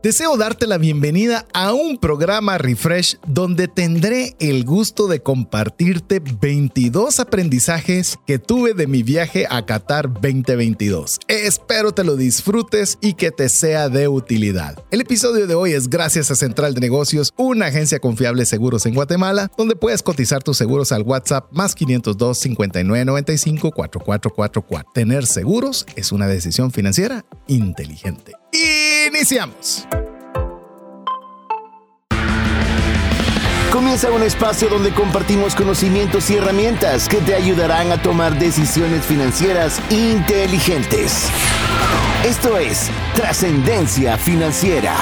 Deseo darte la bienvenida a un programa Refresh donde tendré el gusto de compartirte 22 aprendizajes que tuve de mi viaje a Qatar 2022. Espero te lo disfrutes y que te sea de utilidad. El episodio de hoy es gracias a Central de Negocios, una agencia confiable de seguros en Guatemala, donde puedes cotizar tus seguros al WhatsApp más 502 5995 4444. Tener seguros es una decisión financiera inteligente. Iniciamos. Comienza un espacio donde compartimos conocimientos y herramientas que te ayudarán a tomar decisiones financieras inteligentes. Esto es Trascendencia Financiera.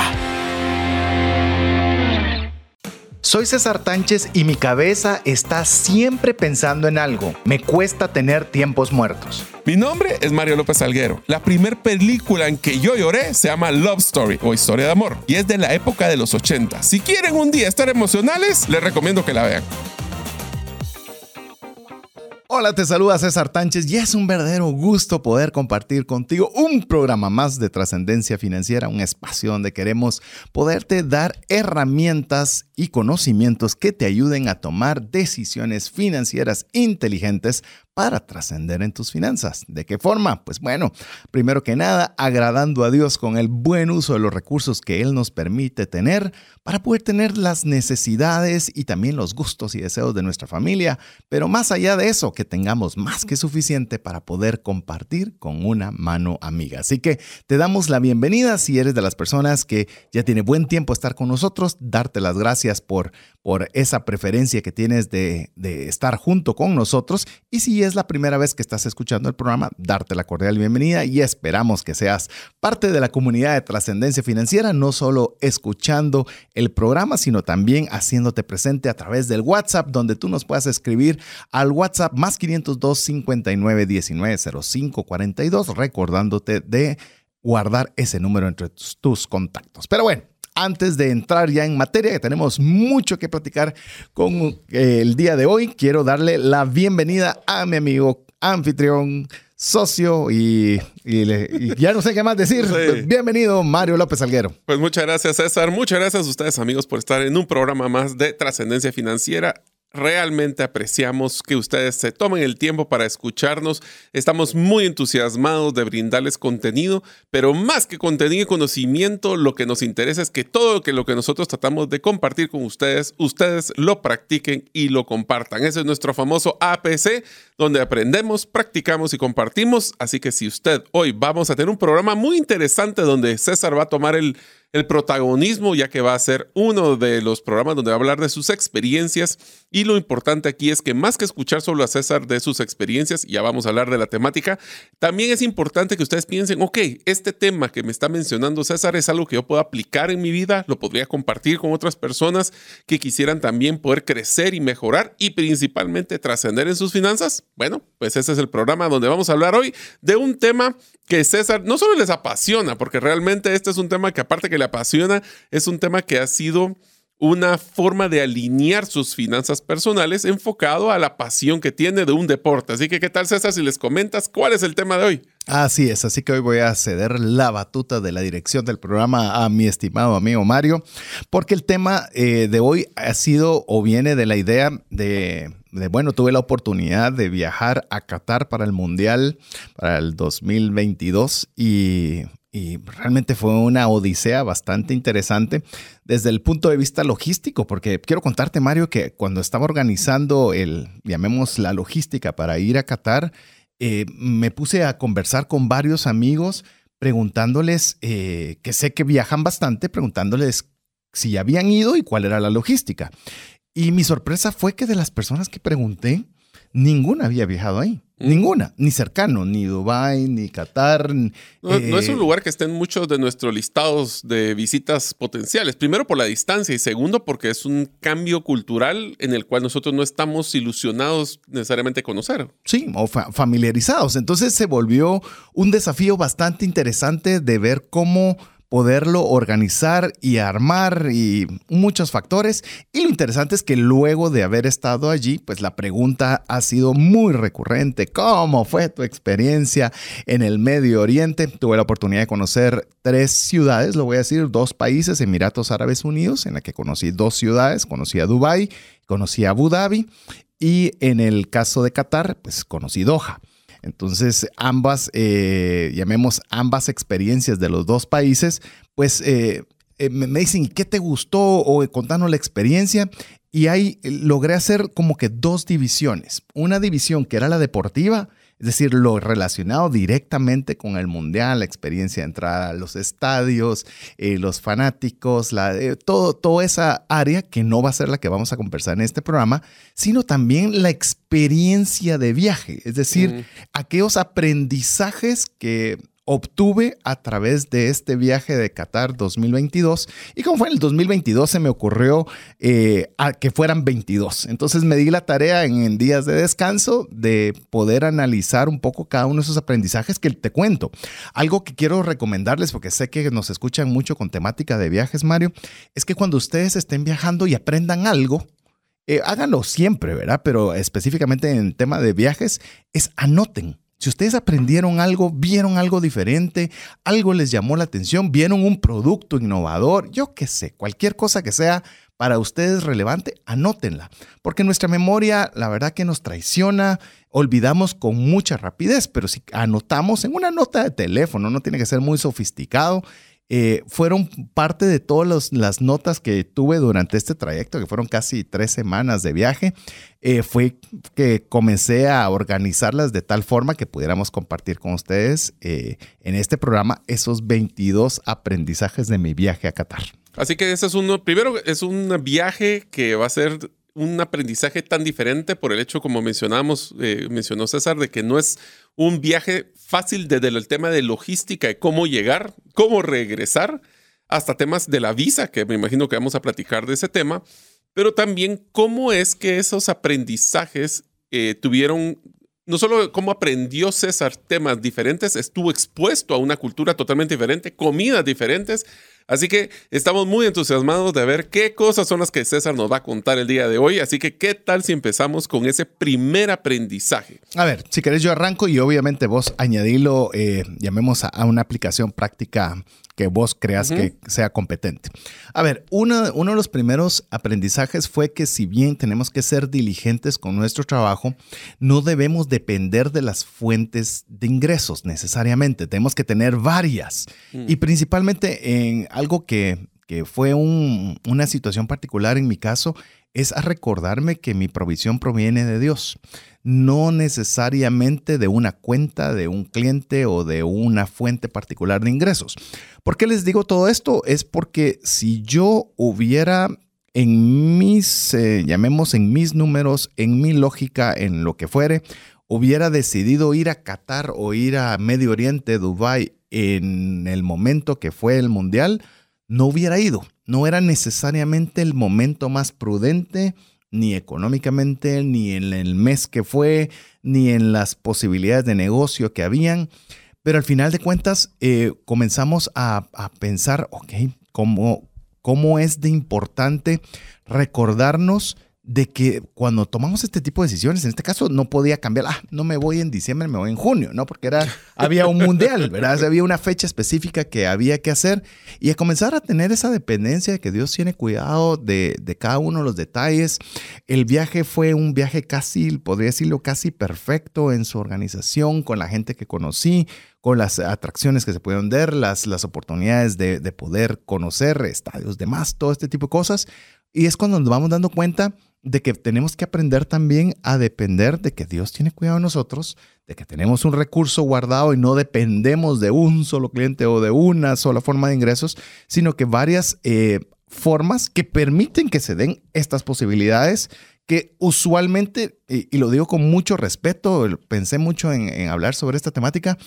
Soy César Tánchez y mi cabeza está siempre pensando en algo. Me cuesta tener tiempos muertos. Mi nombre es Mario López Alguero. La primera película en que yo lloré se llama Love Story o Historia de Amor y es de la época de los 80. Si quieren un día estar emocionales, les recomiendo que la vean. Hola, te saluda César Tánchez y es un verdadero gusto poder compartir contigo un programa más de trascendencia financiera, un espacio donde queremos poderte dar herramientas y conocimientos que te ayuden a tomar decisiones financieras inteligentes para trascender en tus finanzas. ¿De qué forma? Pues bueno, primero que nada, agradando a Dios con el buen uso de los recursos que Él nos permite tener para poder tener las necesidades y también los gustos y deseos de nuestra familia, pero más allá de eso, que tengamos más que suficiente para poder compartir con una mano amiga. Así que te damos la bienvenida si eres de las personas que ya tiene buen tiempo estar con nosotros, darte las gracias por, por esa preferencia que tienes de, estar junto con nosotros y si es la primera vez que estás escuchando el programa, darte la cordial bienvenida y esperamos que seas parte de la comunidad de trascendencia financiera, no solo escuchando el programa, sino también haciéndote presente a través del WhatsApp, donde tú nos puedas escribir al WhatsApp más 502 59 19 05 42, recordándote de guardar ese número entre tus, tus contactos. Pero bueno, antes de entrar ya en materia, que tenemos mucho que platicar con eh, el día de hoy, quiero darle la bienvenida a mi amigo anfitrión, socio y, ya no sé qué más decir. Bienvenido, Mario López Alguero. Pues muchas gracias, César. Muchas gracias a ustedes, amigos, por estar en un programa más de trascendencia financiera realmente apreciamos que ustedes se tomen el tiempo para escucharnos. Estamos muy entusiasmados de brindarles contenido, pero más que contenido y conocimiento, lo que nos interesa es que todo lo que, nosotros tratamos de compartir con ustedes, ustedes lo practiquen y lo compartan. Ese es nuestro famoso APC, donde aprendemos, practicamos y compartimos. Así que si usted hoy vamos a tener un programa muy interesante donde César va a tomar el el protagonismo, ya que va a ser uno de los programas donde va a hablar de sus experiencias. Y lo importante aquí es que más que escuchar solo a César de sus experiencias, ya vamos a hablar de la temática, también es importante que ustedes piensen, ok, este tema que me está mencionando César es algo que yo puedo aplicar en mi vida, lo podría compartir con otras personas que quisieran también poder crecer y mejorar y principalmente trascender en sus finanzas. Bueno, pues ese es el programa donde vamos a hablar hoy de un tema que César no solo les apasiona, porque realmente este es un tema que aparte que le apasiona, es un tema que ha sido una forma de alinear sus finanzas personales enfocado a la pasión que tiene de un deporte. Así que, ¿qué tal César si les comentas cuál es el tema de hoy? Así es, así que hoy voy a ceder la batuta de la dirección del programa a mi estimado amigo Mario, porque el tema eh, de hoy ha sido o viene de la idea de, bueno, tuve la oportunidad de viajar a Qatar para el Mundial, para el 2022 y y realmente fue una odisea bastante interesante desde el punto de vista logístico, porque quiero contarte, Mario, que cuando estaba organizando el, llamemos la logística para ir a Qatar, eh, me puse a conversar con varios amigos preguntándoles, eh, que sé que viajan bastante, preguntándoles si habían ido y cuál era la logística. Y mi sorpresa fue que de las personas que pregunté, ninguna había viajado ahí. Ninguna, ni cercano, ni Dubái, ni Qatar. No, es un eh, lugar que esté en muchos de nuestros listados de visitas potenciales. Primero por la distancia y segundo porque es un cambio cultural en el cual nosotros no estamos ilusionados necesariamente a conocer. Sí, o familiarizados. Entonces se volvió un desafío bastante interesante de ver cómo poderlo organizar y armar y muchos factores. Y lo interesante es que luego de haber estado allí, pues la pregunta ha sido muy recurrente. ¿Cómo fue tu experiencia en el Medio Oriente? Tuve la oportunidad de conocer tres ciudades, lo voy a decir, dos países, Emiratos Árabes Unidos, en la que conocí dos ciudades, conocí a Dubái, conocí a Abu Dhabi y en el caso de Qatar, pues conocí Doha. Entonces, ambas, eh, llamemos ambas experiencias de los dos países, pues eh, eh, me, dicen, ¿qué te gustó? O contanos la experiencia. Y ahí logré hacer como que dos divisiones. Una división que era la deportiva es decir, lo relacionado directamente con el mundial, la experiencia de entrar a los estadios, eh, los fanáticos, la, eh, todo, toda esa área que no va a ser la que vamos a conversar en este programa, sino también la experiencia de viaje, es decir, aquellos aprendizajes que obtuve a través de este viaje de Qatar 2022. Y como fue en el 2022, se me ocurrió eh, que fueran 22. Entonces me di la tarea en, días de descanso de poder analizar un poco cada uno de esos aprendizajes que te cuento. Algo que quiero recomendarles, porque sé que nos escuchan mucho con temática de viajes, Mario, es que cuando ustedes estén viajando y aprendan algo, eh, háganlo siempre, ¿verdad? Pero específicamente en tema de viajes, es anoten si ustedes aprendieron algo, vieron algo diferente, algo les llamó la atención, vieron un producto innovador, yo qué sé, cualquier cosa que sea para ustedes relevante, anótenla. Porque nuestra memoria, la verdad que nos traiciona, olvidamos con mucha rapidez, pero si anotamos en una nota de teléfono, no tiene que ser muy sofisticado, eh, fueron parte de todas las notas que tuve durante este trayecto, que fueron casi tres semanas de viaje. Eh, fue que comencé a organizarlas de tal forma que pudiéramos compartir con ustedes eh, en este programa esos 22 aprendizajes de mi viaje a Qatar. Así que ese es uno, primero es un viaje que va a ser un aprendizaje tan diferente por el hecho, como mencionamos, eh, mencionó César, de que no es un viaje fácil desde el tema de logística y cómo llegar, cómo regresar, hasta temas de la visa, que me imagino que vamos a platicar de ese tema, pero también cómo es que esos aprendizajes eh, tuvieron, no solo cómo aprendió César temas diferentes, estuvo expuesto a una cultura totalmente diferente, comidas diferentes, Así que estamos muy entusiasmados de ver qué cosas son las que César nos va a contar el día de hoy. Así que, ¿qué tal si empezamos con ese primer aprendizaje? A ver, si querés yo arranco y obviamente vos añadilo, eh, llamemos a, una aplicación práctica que vos creas que sea competente. A ver, uno, uno, de los primeros aprendizajes fue que si bien tenemos que ser diligentes con nuestro trabajo, no debemos depender de las fuentes de ingresos necesariamente. Tenemos que tener varias. Mm. Y principalmente en algo que, fue una situación particular en mi caso, es a recordarme que mi provisión proviene de Dios, no necesariamente de una cuenta de un cliente o de una fuente particular de ingresos. ¿Por qué les digo todo esto? Es porque si yo hubiera en mis, eh, llamemos en mis números, en mi lógica, en lo que fuere, hubiera decidido ir a Qatar o ir a Medio Oriente, Dubái, en el momento que fue el Mundial, no hubiera ido. No era necesariamente el momento más prudente, ni económicamente, ni en el mes que fue, ni en las posibilidades de negocio que habían. Pero al final de cuentas eh, comenzamos a, a, pensar, ok, ¿cómo, ¿cómo es de importante recordarnos de que cuando tomamos este tipo de decisiones, en este caso no podía cambiar, ah, no me voy en diciembre, me voy en junio, ¿no? Porque era, había un mundial, ¿verdad? había una fecha específica que había que hacer y a comenzar a tener esa dependencia de que Dios tiene cuidado de, de cada uno de los detalles. El viaje fue un viaje casi, podría decirlo, casi perfecto en su organización, con la gente que conocí, con las atracciones que se pudieron ver, las, las oportunidades de, de poder conocer estadios, demás, todo este tipo de cosas. Y es cuando nos vamos dando cuenta de que tenemos que aprender también a depender de que Dios tiene cuidado de nosotros, de que tenemos un recurso guardado y no dependemos de un solo cliente o de una sola forma de ingresos, sino que varias eh, formas que permiten que se den estas posibilidades que usualmente, y, lo digo con mucho respeto, pensé mucho en hablar sobre esta temática,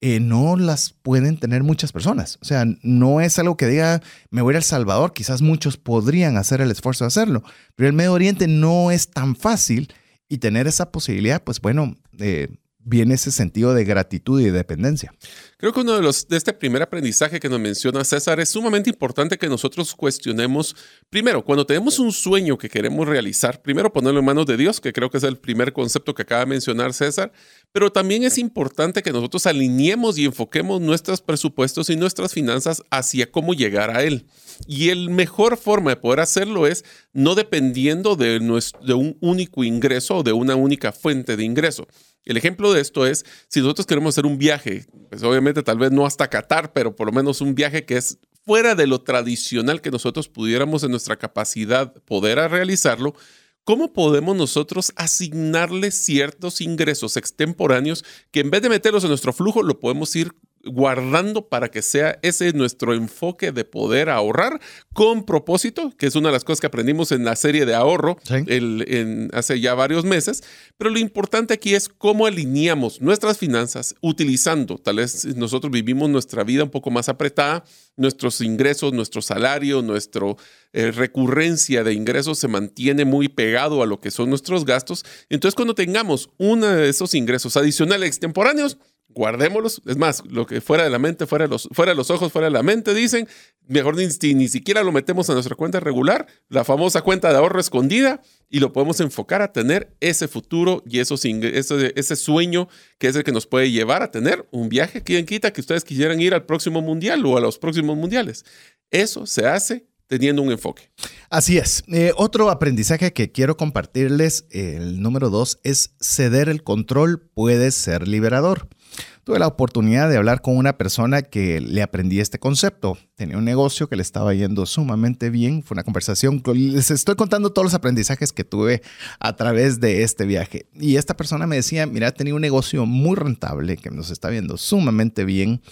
eh, no las pueden tener muchas personas. O sea, no es algo que diga, me voy al Salvador, quizás muchos podrían hacer el esfuerzo de hacerlo, pero el Medio Oriente no es tan fácil y tener esa posibilidad, pues bueno, eh, viene ese sentido de gratitud y de dependencia. Creo que uno de los de este primer aprendizaje que nos menciona César es sumamente importante que nosotros cuestionemos primero cuando tenemos un sueño que queremos realizar, primero ponerlo en manos de Dios, que creo que es el primer concepto que acaba de mencionar César, pero también es importante que nosotros alineemos y enfoquemos nuestros presupuestos y nuestras finanzas hacia cómo llegar a él. Y el mejor forma de poder hacerlo es no dependiendo de, de un único ingreso o de una única fuente de ingreso. El ejemplo de esto es, si nosotros queremos hacer un viaje, pues obviamente tal vez no hasta Qatar, pero por lo menos un viaje que es fuera de lo tradicional que nosotros pudiéramos en nuestra capacidad poder realizarlo, ¿cómo podemos nosotros asignarle ciertos ingresos extemporáneos que en vez de meterlos en nuestro flujo, lo podemos ir guardando para que sea ese nuestro enfoque de poder ahorrar con propósito, que es una de las cosas que aprendimos en la serie de ahorro en, hace ya varios meses. Pero lo importante aquí es cómo alineamos nuestras finanzas utilizando, tal vez nosotros vivimos nuestra vida un poco más apretada, nuestros ingresos, nuestro salario, nuestra eh, recurrencia de ingresos se mantiene muy pegado a lo que son nuestros gastos. Entonces cuando tengamos uno de esos ingresos adicionales extemporáneos, guardémoslos. Es más, lo que fuera de la mente, fuera de los, fuera de los ojos, fuera de la mente, dicen, mejor ni, ni siquiera lo metemos a nuestra cuenta regular, la famosa cuenta de ahorro escondida, y lo podemos enfocar a tener ese futuro y ese, ese sueño que es el que nos puede llevar a tener un viaje. ¿Quién quita que ustedes quisieran ir al próximo mundial o a los próximos mundiales? Eso se hace teniendo un enfoque. Así es. Eh, otro aprendizaje que quiero compartirles, el número dos, es ceder el control puede ser liberador. Tuve la oportunidad de hablar con una persona que le aprendí este concepto. Tenía un negocio que le estaba yendo sumamente bien. Fue una conversación. Les estoy contando todos los aprendizajes que tuve a través de este viaje. Y esta persona me decía, mira, tenía un negocio muy rentable que nos está viendo sumamente bien.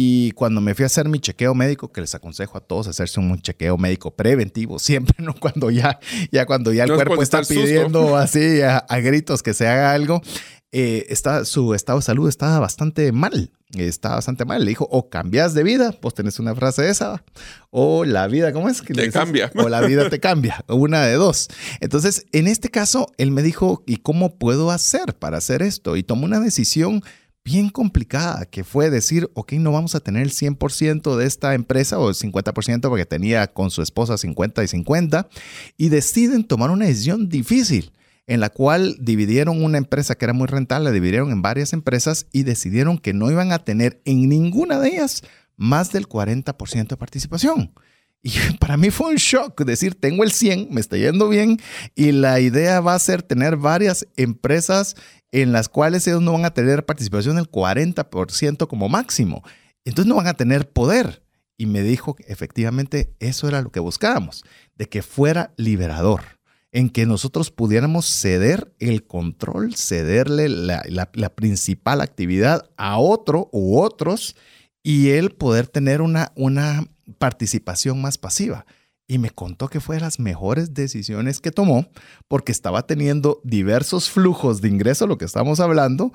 Y cuando me fui a hacer mi chequeo médico, que les aconsejo a todos hacerse un chequeo médico preventivo, siempre, no cuando ya, ya cuando ya el cuerpo está pidiendo así a, a gritos que se haga algo, eh, está, su estado de salud estaba bastante mal. Está bastante mal. Le dijo, o cambias de vida, pues tenés una frase esa, o la vida, ¿cómo es? Que te cambia. O la vida te cambia, una de dos. Entonces, en este caso, él me dijo, ¿y cómo puedo hacer para hacer esto? Y tomó una decisión bien complicada, que fue decir, ok, no vamos a tener el 100% de esta empresa o el 50% porque tenía con su esposa 50 y 50, y deciden tomar una decisión difícil en la cual dividieron una empresa que era muy rentable, la dividieron en varias empresas y decidieron que no iban a tener en ninguna de ellas más del 40% de participación. Y para mí fue un shock decir, tengo el 100, me está yendo bien y la idea va a ser tener varias empresas en las cuales ellos no van a tener participación del 40% como máximo. Entonces no van a tener poder. Y me dijo que efectivamente eso era lo que buscábamos, de que fuera liberador en que nosotros pudiéramos ceder el control, cederle la, principal actividad a otro u otros y él poder tener una, una participación más pasiva. Y me contó que fue de las mejores decisiones que tomó porque estaba teniendo diversos flujos de ingreso, lo que estamos hablando,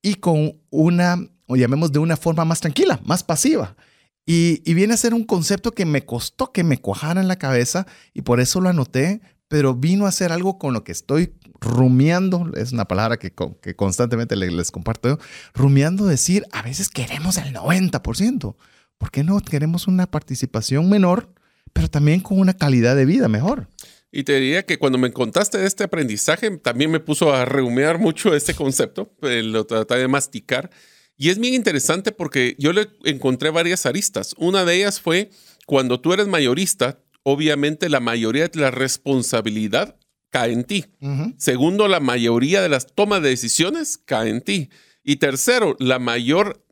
y con una, o llamemos de una forma más tranquila, más pasiva. Y, y, viene a ser un concepto que me costó que me cuajara en la cabeza y por eso lo anoté, pero vino a ser algo con lo que estoy rumiando, es una palabra que, que constantemente les, comparto yo, rumiando decir, a veces queremos el 90%, ¿por qué no queremos una participación menor, pero también con una calidad de vida mejor? Y te diría que cuando me contaste este aprendizaje, también me puso a rumiar mucho este concepto, eh, lo traté de masticar. Y es bien interesante porque yo le encontré varias aristas. Una de ellas fue cuando tú eres mayorista, obviamente la mayoría de la responsabilidad cae en ti. Segundo, la mayoría de las tomas de decisiones cae en ti. Y tercero, la mayor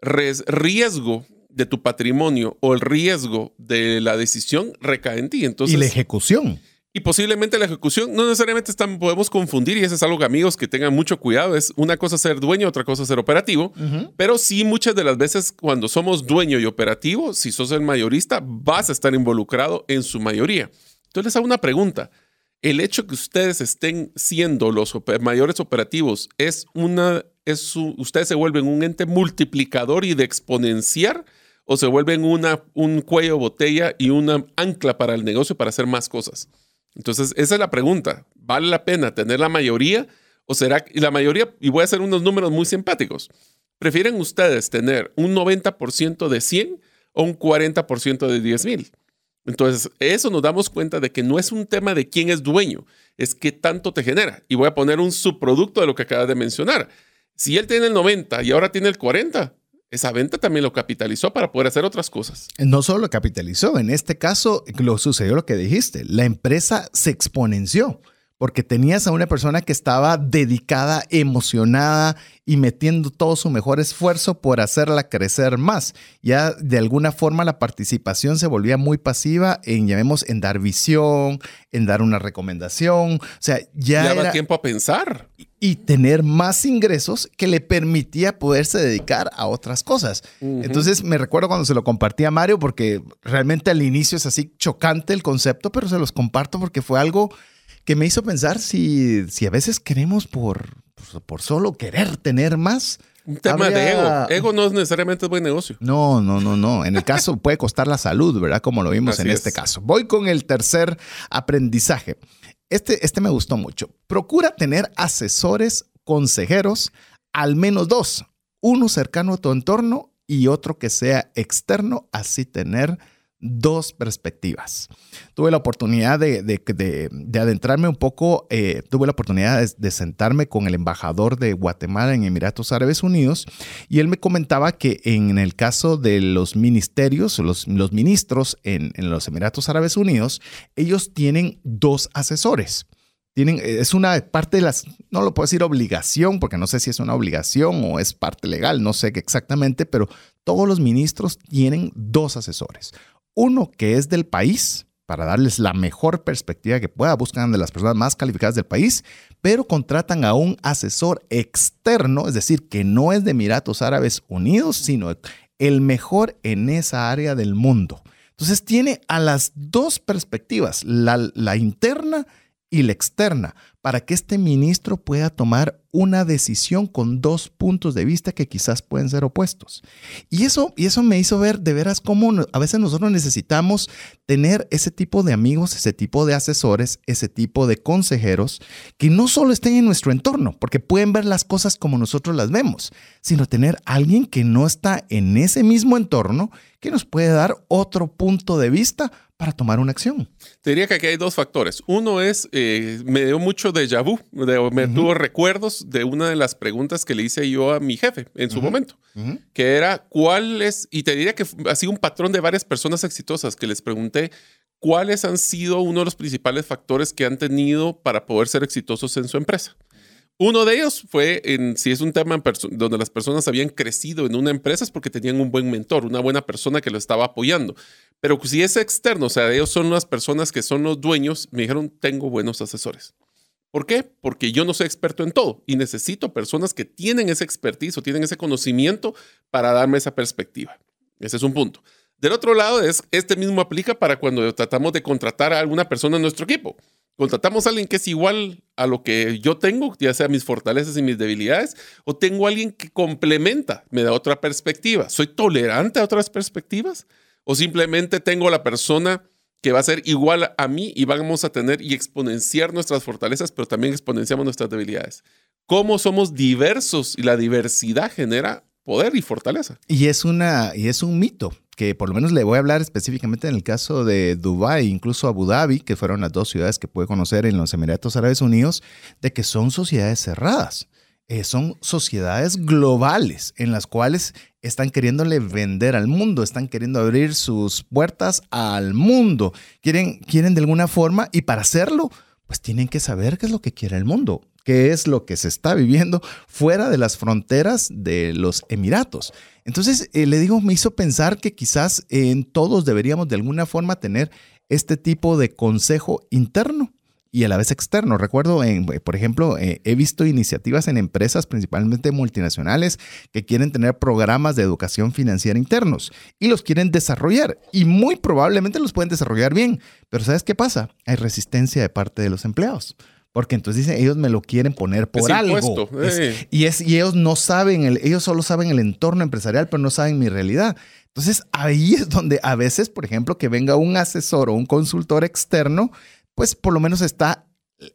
riesgo de tu patrimonio o el riesgo de la decisión recae en ti. Entonces, y la ejecución. Y posiblemente la ejecución no necesariamente están, podemos confundir, y eso es algo que amigos que tengan mucho cuidado, es una cosa ser dueño, otra cosa ser operativo, pero sí muchas de las veces cuando somos dueño y operativo, si sos el mayorista, vas a estar involucrado en su mayoría. Entonces les hago una pregunta. ¿El hecho que ustedes estén siendo los mayores operativos es una, es ustedes se vuelven un ente multiplicador y de exponenciar? ¿O se vuelven una, un cuello botella y una ancla para el negocio para hacer más cosas? Entonces, esa es la pregunta. ¿Vale la pena tener la mayoría ¿O será que la mayoría, y voy a hacer unos números muy simpáticos, prefieren ustedes tener un 90% de 100 o un 40% de 10 mil? Entonces, eso nos damos cuenta de que no es un tema de quién es dueño, es qué tanto te genera. Y voy a poner un subproducto de lo que acabas de mencionar. Si él tiene el 90 y ahora tiene el 40, esa venta también lo capitalizó para poder hacer otras cosas. No solo lo capitalizó, en este caso lo sucedió lo que dijiste, la empresa se exponenció porque tenías a una persona que estaba dedicada, emocionada y metiendo todo su mejor esfuerzo por hacerla crecer más. Ya de alguna forma la participación se volvía muy pasiva en, llamemos, en dar visión, en dar una recomendación. O sea, ya daba era, tiempo a pensar. y tener más ingresos que le permitía poderse dedicar a otras cosas. Entonces me recuerdo cuando se lo compartí a Mario porque realmente al inicio es así chocante el concepto, pero se los comparto porque fue algo que me hizo pensar si, si a veces queremos por, por, por solo querer tener más. Un tema de ego. Ego no es necesariamente buen negocio. No, no, no, no. En el caso puede costar la salud, ¿verdad? Como lo vimos Así en es. este caso. Voy con el tercer aprendizaje. Este, este me gustó mucho. Procura tener asesores, consejeros, al menos dos. Uno cercano a tu entorno y otro que sea externo, así tener dos perspectivas. Tuve la oportunidad de, de- de- de adentrarme un poco, eh, tuve la oportunidad de, sentarme con el embajador de Guatemala en Emiratos Árabes Unidos y él me comentaba que en el caso de los ministerios, los, ministros en, los Emiratos Árabes Unidos, ellos tienen dos asesores. Tienen, es una parte de las, no lo puedo decir obligación, porque no sé si es una obligación o es parte legal, no sé exactamente, pero todos los ministros tienen dos asesores. Uno que es del país, para darles la mejor perspectiva que pueda, buscan de las personas más calificadas del país, pero contratan a un asesor externo, es decir, que no es de Emiratos Árabes Unidos, sino el mejor en esa área del mundo. Entonces tiene a las dos perspectivas, la, la interna y la externa, para que este ministro pueda tomar una decisión con dos puntos de vista que quizás pueden ser opuestos. Y eso, y eso me hizo ver de veras cómo a veces nosotros necesitamos tener ese tipo de amigos, ese tipo de asesores, ese tipo de consejeros que no solo estén en nuestro entorno, porque pueden ver las cosas como nosotros las vemos, sino tener alguien que no está en ese mismo entorno que nos puede dar otro punto de vista para tomar una acción. Te diría que aquí hay dos factores. Uno es, eh, me dio mucho déjà vu, de- me tuvo recuerdos de una de las preguntas que le hice yo a mi jefe en su momento, que era cuál es, y te diría que ha sido un patrón de varias personas exitosas que les pregunté cuáles han sido uno de los principales factores que han tenido para poder ser exitosos en su empresa. Uno de ellos fue en si es un tema donde las personas habían crecido en una empresa es porque tenían un buen mentor, una buena persona que lo estaba apoyando. Pero si es externo, o sea, ellos son las personas que son los dueños, me dijeron, tengo buenos asesores. ¿Por qué? Porque yo no soy experto en todo y necesito personas que tienen ese expertise o tienen ese conocimiento para darme esa perspectiva. Ese es un punto. Del otro lado, es, este mismo aplica para cuando tratamos de contratar a alguna persona en nuestro equipo. Contratamos a alguien que es igual a lo que yo tengo, ya sea mis fortalezas y mis debilidades, o tengo alguien que complementa, me da otra perspectiva. ¿Soy tolerante a otras perspectivas? ¿O simplemente tengo la persona que va a ser igual a mí y vamos a tener y exponenciar nuestras fortalezas, pero también exponenciamos nuestras debilidades? ¿Cómo somos diversos y la diversidad genera poder y fortaleza? Y es, una, y es un mito que por lo menos le voy a hablar específicamente en el caso de Dubái, incluso Abu Dhabi, que fueron las dos ciudades que pude conocer en los Emiratos Árabes Unidos, de que son sociedades cerradas. Eh, son sociedades globales en las cuales están queriéndole vender al mundo, están queriendo abrir sus puertas al mundo, quieren, quieren de alguna forma y para hacerlo, pues tienen que saber qué es lo que quiere el mundo, qué es lo que se está viviendo fuera de las fronteras de los Emiratos. Entonces, eh, le digo, me hizo pensar que quizás en todos deberíamos de alguna forma tener este tipo de consejo interno y a la vez externo. Recuerdo, en, por ejemplo, eh, he visto iniciativas en empresas, principalmente multinacionales, que quieren tener programas de educación financiera internos y los quieren desarrollar y muy probablemente los pueden desarrollar bien. Pero ¿sabes qué pasa? Hay resistencia de parte de los empleados. Porque entonces dicen, ellos me lo quieren poner por Es algo. Es- y, es, y ellos no saben, el, ellos solo saben el entorno empresarial, pero no saben mi realidad. Entonces ahí es donde a veces, por ejemplo, que venga un asesor o un consultor externo, pues por lo menos está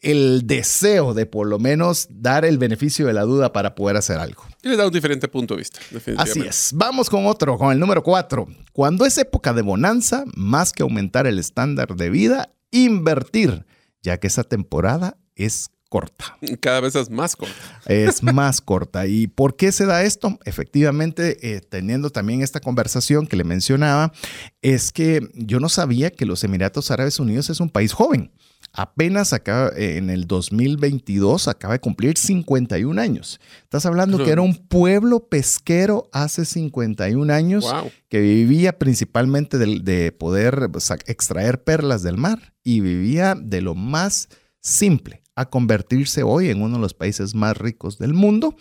el deseo de por lo menos dar el beneficio de la duda para poder hacer algo. Y le da un diferente punto de vista. Así es. Vamos con otro, con el número cuatro. Cuando es época de bonanza, más que aumentar el estándar de vida, invertir, ya que esa temporada es corta. Cada vez es más corta. Es más corta. ¿Y por qué se da esto? Efectivamente, eh, teniendo también esta conversación que le mencionaba, es que yo no sabía que los Emiratos Árabes Unidos es un país joven apenas acaba, eh, en el 2022 acaba de cumplir 51 años. Estás hablando que era un pueblo pesquero hace 51 años que vivía principalmente de, poder extraer perlas del mar y vivía de lo más simple a convertirse hoy en uno de los países más ricos del mundo,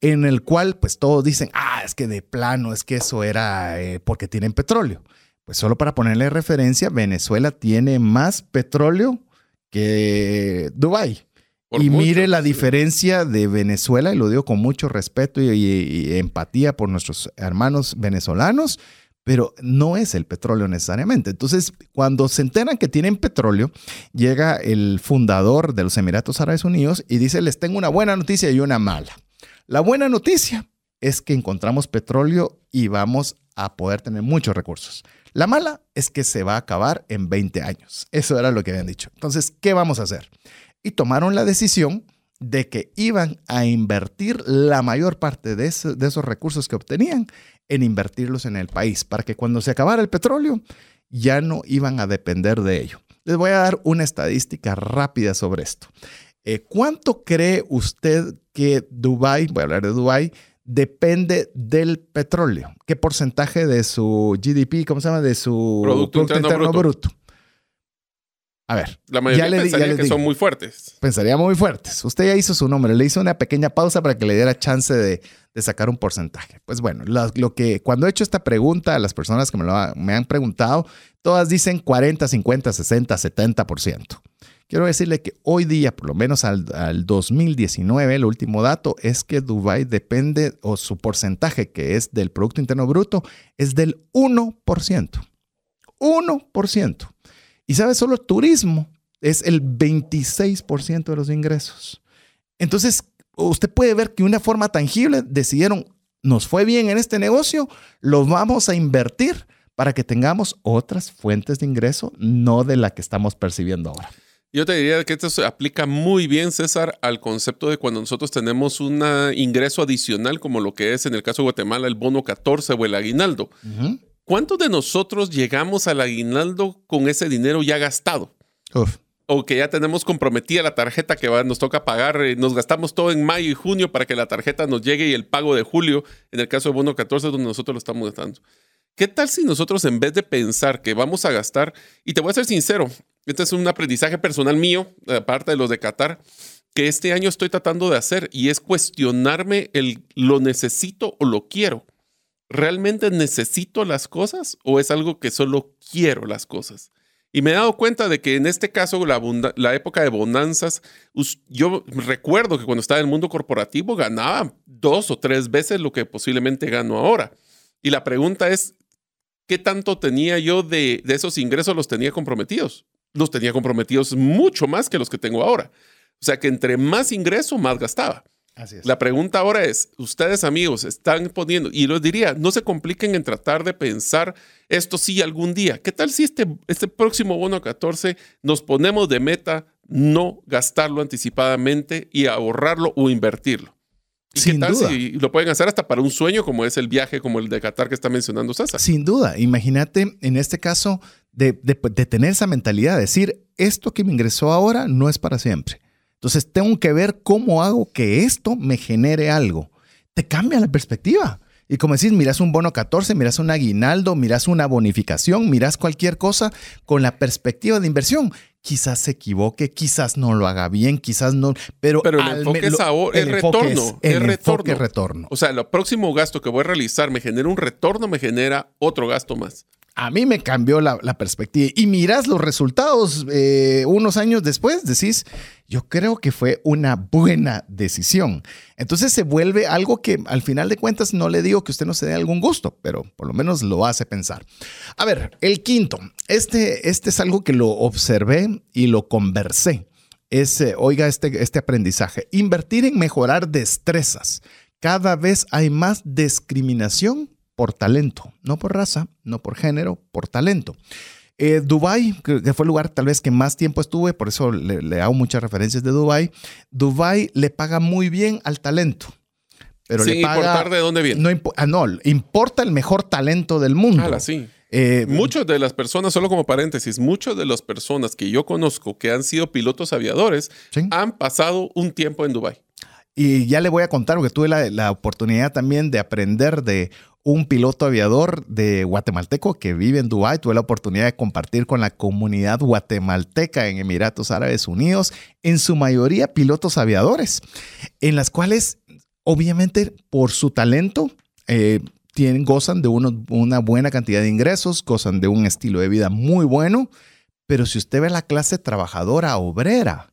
en el cual pues todos dicen, ah, es que de plano, es que eso era eh, porque tienen petróleo. Pues solo para ponerle referencia, Venezuela tiene más petróleo que Dubái. y mire la diferencia de Venezuela, y lo digo con mucho respeto y, empatía por nuestros hermanos venezolanos, pero no es el petróleo necesariamente. Entonces, cuando se enteran que tienen petróleo, llega el fundador de los Emiratos Árabes Unidos y dice, les tengo una buena noticia y una mala. La buena noticia es que encontramos petróleo y vamos a poder tener muchos recursos. La mala es que se va a acabar en 20 años. Eso era lo que habían dicho. Entonces, ¿qué vamos a hacer? Y tomaron la decisión de que iban a invertir la mayor parte de, esos recursos que obtenían en invertirlos en el país, para que cuando se acabara el petróleo ya no iban a depender de ello. Les voy a dar una estadística rápida sobre esto. Eh, ¿Cuánto cree usted que Dubái, voy a hablar de Dubái, depende del petróleo. ¿Qué porcentaje de su GDP, cómo se llama, de su Producto, Interno, bruto. A ver. La mayoría ya pensaría que son muy fuertes. Pensaría muy fuertes. Usted ya hizo su nombre, le hizo una pequeña pausa para que le diera chance de, sacar un porcentaje. Pues bueno, lo, que cuando he hecho esta pregunta a las personas que me, lo, me han preguntado, todas dicen 40, 50, 60, 70%. Quiero decirle que hoy día, por lo menos al, 2019, el último dato es que Dubái depende, o su porcentaje que es del Producto Interno Bruto, es del 1%. 1%. Y sabe, solo turismo es el 26% de los ingresos. Entonces, usted puede ver que una forma tangible decidieron, nos fue bien en este negocio, lo vamos a invertir para que tengamos otras fuentes de ingreso, no de la que estamos percibiendo ahora. Yo te diría que esto se aplica muy bien, César, al concepto de cuando nosotros tenemos un ingreso adicional, como lo que es en el caso de Guatemala el bono 14 o el aguinaldo. ¿Cuántos de nosotros llegamos al aguinaldo con ese dinero ya gastado? O que ya tenemos comprometida la tarjeta que nos toca pagar, eh, nos gastamos todo en mayo y junio para que la tarjeta nos llegue y el pago de julio, en el caso de bono 14, donde nosotros lo estamos gastando. ¿Qué tal si nosotros en vez de pensar que vamos a gastar, y te voy a ser sincero, este es un aprendizaje personal mío, aparte de los de Qatar, que este año estoy tratando de hacer y es cuestionarme el lo necesito o lo quiero. ¿Realmente necesito las cosas o es algo que solo quiero las cosas? Y me he dado cuenta de que en este caso, la, época de bonanzas, yo recuerdo que cuando estaba en el mundo corporativo ganaba dos o tres veces lo que posiblemente gano ahora. Y la pregunta es, ¿qué tanto tenía yo de, esos ingresos los tenía comprometidos? Los tenía comprometidos mucho más que los que tengo ahora. O sea que entre más ingreso, más gastaba. Así es. La pregunta ahora es, ustedes amigos están poniendo, y los diría, no se compliquen en tratar de pensar esto sí algún día. ¿Qué tal si este, este próximo bono 14 nos ponemos de meta no gastarlo anticipadamente y ahorrarlo o invertirlo? Sin duda. lo pueden hacer hasta para un sueño como es el viaje como el de Qatar que está mencionando César? Sin duda. Imagínate en este caso de, tener esa mentalidad, de decir, esto que me ingresó ahora no es para siempre. Entonces tengo que ver cómo hago que esto me genere algo. Te cambia la perspectiva. Y como decís, miras un bono 14, miras un aguinaldo, miras una bonificación, miras cualquier cosa con la perspectiva de inversión quizás se equivoque, quizás no lo haga bien, quizás no, pero, pero el enfoque es ahora, el, retorno, el, retorno. retorno. O sea, el próximo gasto que voy a realizar me genera un retorno, me genera otro gasto más a mí me cambió la, perspectiva. Y miras los resultados eh, unos años después, decís, yo creo que fue una buena decisión. Entonces se vuelve algo que al final de cuentas no le digo que usted no se dé algún gusto, pero por lo menos lo hace pensar. A ver, el quinto, este, este es algo que lo observé y lo conversé eh, oiga este, este aprendizaje, invertir en mejorar destrezas. Cada vez hay más discriminación por talento, no por raza, no por género, por talento. Eh, Dubai, que fue el lugar tal vez que más tiempo estuve, por eso le, hago muchas referencias de Dubai. Dubai le paga muy bien al talento. Pero Sin le paga, importar de dónde viene. No, ah, no, importa el mejor talento del mundo. Ah, sí. Eh, muchas de las personas, solo como paréntesis, muchas de las personas que yo conozco que han sido pilotos aviadores han pasado un tiempo en Dubai. Y ya le voy a contar, porque tuve la, la, oportunidad también de aprender de un piloto aviador de guatemalteco que vive en Dubái. Tuve la oportunidad de compartir con la comunidad guatemalteca en Emiratos Árabes Unidos, en su mayoría pilotos aviadores, en las cuales obviamente por su talento eh, tienen, gozan de una buena cantidad de ingresos, gozan de un estilo de vida muy bueno, pero si usted ve la clase trabajadora obrera,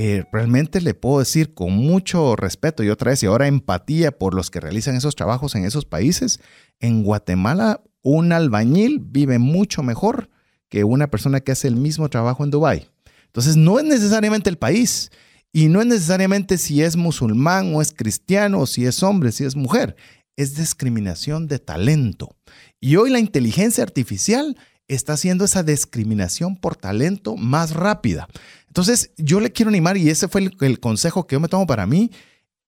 eh, realmente le puedo decir con mucho respeto y otra vez, y ahora empatía por los que realizan esos trabajos en esos países, en Guatemala un albañil vive mucho mejor que una persona que hace el mismo trabajo en Dubái. Entonces no es necesariamente el país y no es necesariamente si es musulmán o es cristiano o si es hombre, si es mujer. Es discriminación de talento. Y hoy la inteligencia artificial está haciendo esa discriminación por talento más rápida. Entonces, yo le quiero animar, y ese fue el, consejo que yo me tomo para mí,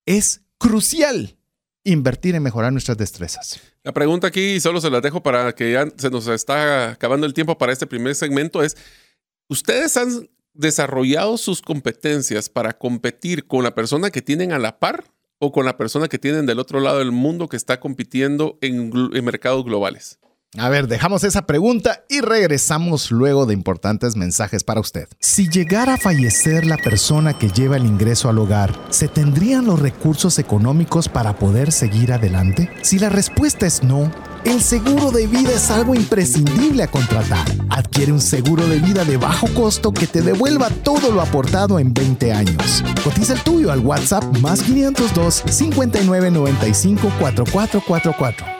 es crucial invertir en mejorar nuestras destrezas. La pregunta aquí, solo se la dejo para que ya se nos está acabando el tiempo para este primer segmento, es, ¿ustedes han desarrollado sus competencias para competir con la persona que tienen a la par o con la persona que tienen del otro lado del mundo que está compitiendo en mercados globales? A ver, dejamos esa pregunta y regresamos luego de importantes mensajes para usted. Si llegara a fallecer la persona que lleva el ingreso al hogar, ¿se tendrían los recursos económicos para poder seguir adelante? Si la respuesta es no, el seguro de vida es algo imprescindible a contratar. Adquiere un seguro de vida de bajo costo que te devuelva todo lo aportado en 20 años. Cotiza el tuyo al WhatsApp más 502 5995 4444.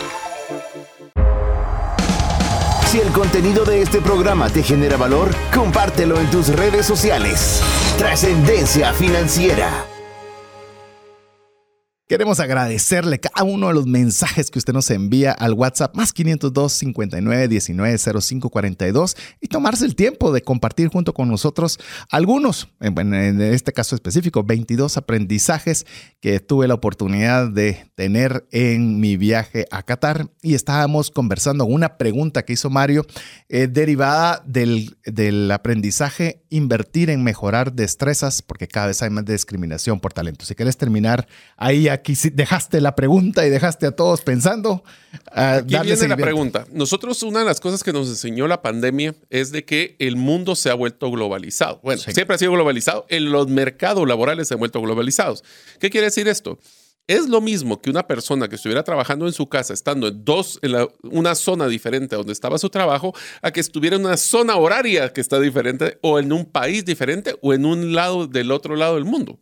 Si el contenido de este programa te genera valor, compártelo en tus redes sociales. Trascendencia financiera. Queremos agradecerle cada uno de los mensajes que usted nos envía al WhatsApp más 502 59 19 05 42 y tomarse el tiempo de compartir junto con nosotros algunos, en este caso específico, 22 aprendizajes que tuve la oportunidad de tener en mi viaje a Qatar y estábamos conversando una pregunta que hizo Mario eh, derivada del, del aprendizaje invertir en mejorar destrezas porque cada vez hay más discriminación por talento. Si quieres terminar ahí aquí dejaste la pregunta y dejaste a todos pensando. Aquí viene la pregunta. Nosotros una de las cosas que nos enseñó la pandemia es de que el mundo se ha vuelto globalizado. Bueno, siempre ha sido globalizado. En los mercados laborales se han vuelto globalizados. ¿Qué quiere decir esto? Es lo mismo que una persona que estuviera trabajando en su casa, estando en dos, en una zona diferente donde estaba su trabajo, a que estuviera en una zona horaria que está diferente, o en un país diferente, o en un lado del otro lado del mundo.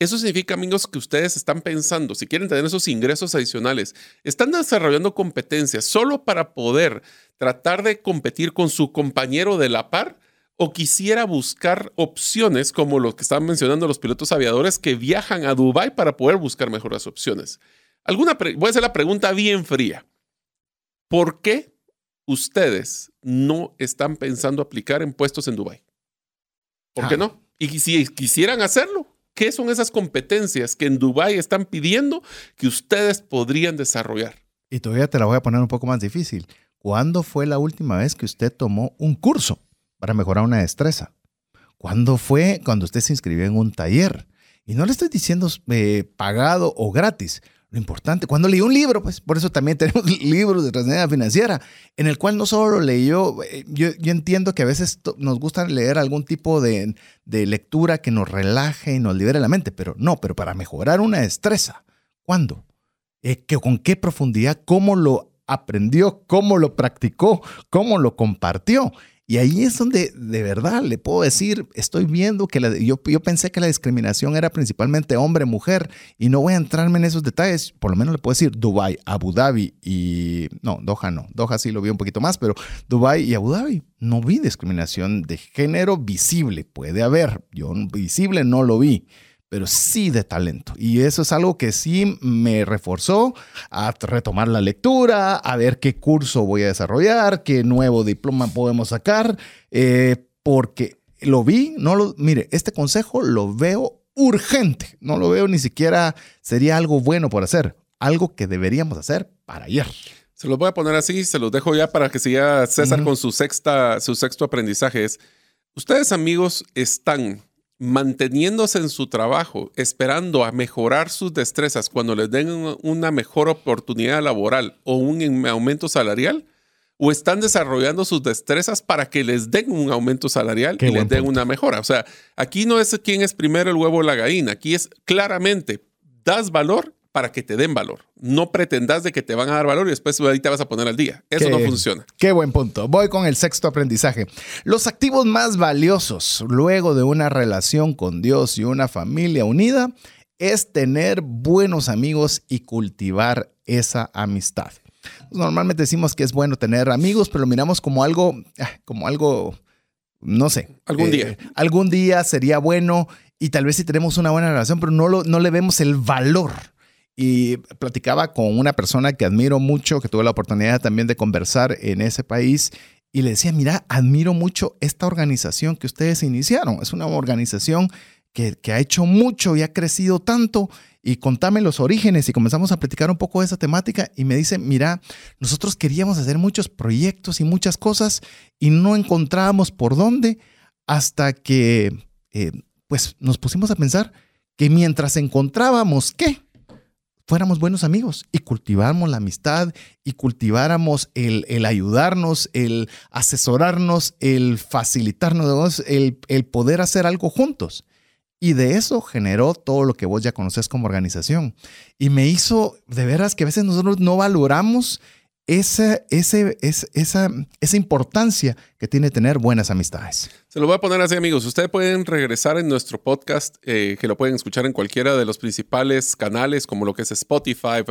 Eso significa, amigos, que ustedes están pensando, si quieren tener esos ingresos adicionales, están desarrollando competencias solo para poder tratar de competir con su compañero de la par o quisiera buscar opciones como lo que estaban mencionando los pilotos aviadores que viajan a Dubái para poder buscar mejores opciones. Alguna voy a hacer la pregunta bien fría. ¿Por qué ustedes no están pensando aplicar en puestos en Dubái? ¿Por qué ah. no? Y si quisieran hacerlo, ¿Qué son esas competencias que en Dubái están pidiendo que ustedes podrían desarrollar? Y todavía te la voy a poner un poco más difícil. ¿Cuándo fue la última vez que usted tomó un curso para mejorar una destreza? ¿Cuándo fue cuando usted se inscribió en un taller? Y no le estoy diciendo eh, pagado o gratis. Lo importante, cuando leí un libro, pues por eso también tenemos libros de trascendencia financiera, en el cual no solo leyó, eh, yo, yo entiendo que a veces nos gusta leer algún tipo de, de, lectura que nos relaje y nos libere la mente, pero no, pero para mejorar una destreza, ¿cuándo? eh, que, con qué profundidad, cómo lo aprendió, cómo lo practicó, cómo lo compartió. Y ahí es donde de verdad le puedo decir, estoy viendo que yo, yo pensé que la discriminación era principalmente hombre-mujer y no voy a entrarme en esos detalles, por lo menos le puedo decir Dubai, Abu Dhabi y... No, Doha no, Doha sí lo vi un poquito más, pero Dubai y Abu Dhabi no vi discriminación de género visible, puede haber, yo visible no lo vi pero sí de talento. Y eso es algo que sí me reforzó a retomar la lectura, a ver qué curso voy a desarrollar, qué nuevo diploma podemos sacar, eh, porque lo vi, no lo, mire, este consejo lo veo urgente, no lo veo ni siquiera sería algo bueno por hacer, algo que deberíamos hacer para ayer. Se los voy a poner así, se los dejo ya para que siga César con su sexta, su sexto aprendizaje. Es, ustedes amigos están manteniéndose en su trabajo, esperando a mejorar sus destrezas cuando les den una mejor oportunidad laboral o un aumento salarial, o están desarrollando sus destrezas para que les den un aumento salarial y les den una mejora. O sea, aquí no es quién es primero el huevo o la gallina, aquí es claramente, das valor para que te den valor. No pretendas de que te van a dar valor y después ahí te vas a poner al día. Eso no funciona. Qué buen punto. Voy con el sexto aprendizaje. Los activos más valiosos luego de una relación con Dios y una familia unida es tener buenos amigos y cultivar esa amistad. Normalmente decimos que es bueno tener amigos, pero lo miramos como algo, ah, como algo, no sé. Algún eh, día. Algún día sería bueno y tal vez si tenemos una buena relación, pero no, lo, no le vemos el valor y platicaba con una persona que admiro mucho, que tuve la oportunidad también de conversar en ese país, y le decía, mira, admiro mucho esta organización que ustedes iniciaron. Es una organización que, ha hecho mucho y ha crecido tanto. Y contame los orígenes y comenzamos a platicar un poco de esa temática y me dice, mira, nosotros queríamos hacer muchos proyectos y muchas cosas y no encontrábamos por dónde hasta que eh, pues nos pusimos a pensar que mientras encontrábamos qué, fuéramos buenos amigos y cultiváramos la amistad y cultiváramos el, el ayudarnos, el asesorarnos, el facilitarnos, el, el poder hacer algo juntos. Y de eso generó todo lo que vos ya conocés como organización. Y me hizo, de veras, que a veces nosotros no valoramos esa, esa, esa importancia que tiene tener buenas amistades. Se lo voy a poner así, amigos. Ustedes pueden regresar en nuestro podcast, eh, que lo pueden escuchar en cualquiera de los principales canales, como lo que es Spotify,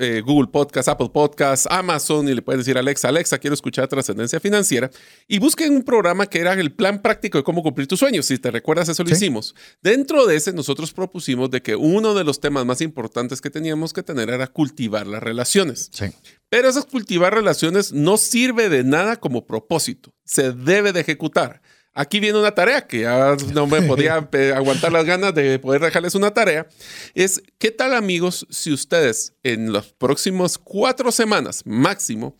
eh, Google Podcast, Apple Podcast, Amazon, y le pueden decir Alexa, Alexa, quiero escuchar trascendencia financiera. Y busquen un programa que era el plan práctico de cómo cumplir tus sueños. Si te recuerdas, eso lo hicimos. Dentro de ese, nosotros propusimos de que uno de los temas más importantes que teníamos que tener era cultivar las relaciones. Sí. Pero esas cultivar relaciones no sirve de nada como propósito. Se debe de ejecutar. Aquí viene una tarea que ya no me podía aguantar las ganas de poder dejarles una tarea. Es, ¿qué tal amigos si ustedes en los próximos cuatro semanas máximo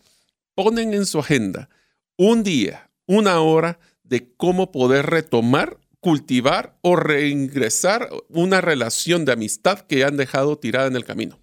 ponen en su agenda un día, una hora de cómo poder retomar, cultivar o reingresar una relación de amistad que han dejado tirada en el camino?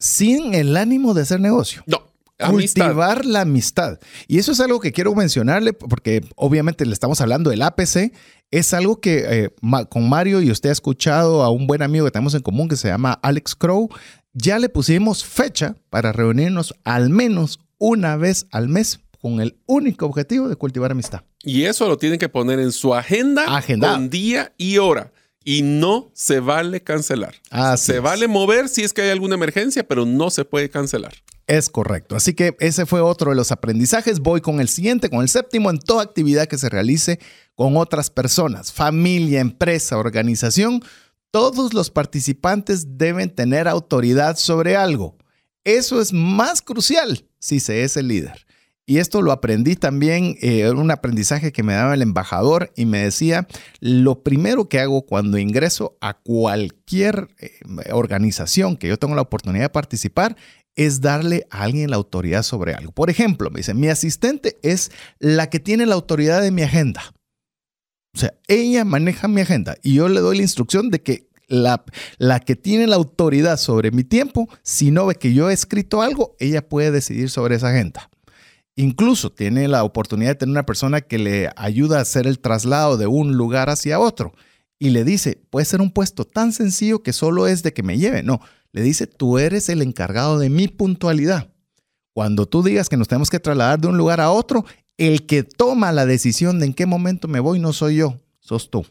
Sin el ánimo de hacer negocio. No cultivar la amistad. Y eso es algo que quiero mencionarle porque obviamente le estamos hablando del APC. Es algo que eh, con Mario y usted ha escuchado a un buen amigo que tenemos en común que se llama Alex Crow. Ya le pusimos fecha para reunirnos al menos una vez al mes con el único objetivo de cultivar amistad. Y eso lo tienen que poner en su agenda, agenda. con día y hora. Y no se vale cancelar. se vale mover si es que hay alguna emergencia, pero no se puede cancelar. Es correcto. Así que ese fue otro de los aprendizajes. Voy con el siguiente, con el séptimo, en toda actividad que se realice con otras personas, familia, empresa, organización. Todos los participantes deben tener autoridad sobre algo. Eso es más crucial si se es el líder. Y esto lo aprendí también, eh, un aprendizaje que me daba el embajador y me decía, lo primero que hago cuando ingreso a cualquier eh, organización que yo tengo la oportunidad de participar es darle a alguien la autoridad sobre algo. Por ejemplo, me dice, mi asistente es la que tiene la autoridad de mi agenda. O sea, ella maneja mi agenda y yo le doy la instrucción de que la, la, que tiene la autoridad sobre mi tiempo, si no ve que yo he escrito algo, ella puede decidir sobre esa agenda. Incluso tiene la oportunidad de tener una persona que le ayuda a hacer el traslado de un lugar hacia otro y le dice, puede ser un puesto tan sencillo que solo es de que me lleve. No, Le dice, tú eres el encargado de mi puntualidad. Cuando tú digas que nos tenemos que trasladar de un lugar a otro, el que toma la decisión de en qué momento me voy no soy yo, sos tú.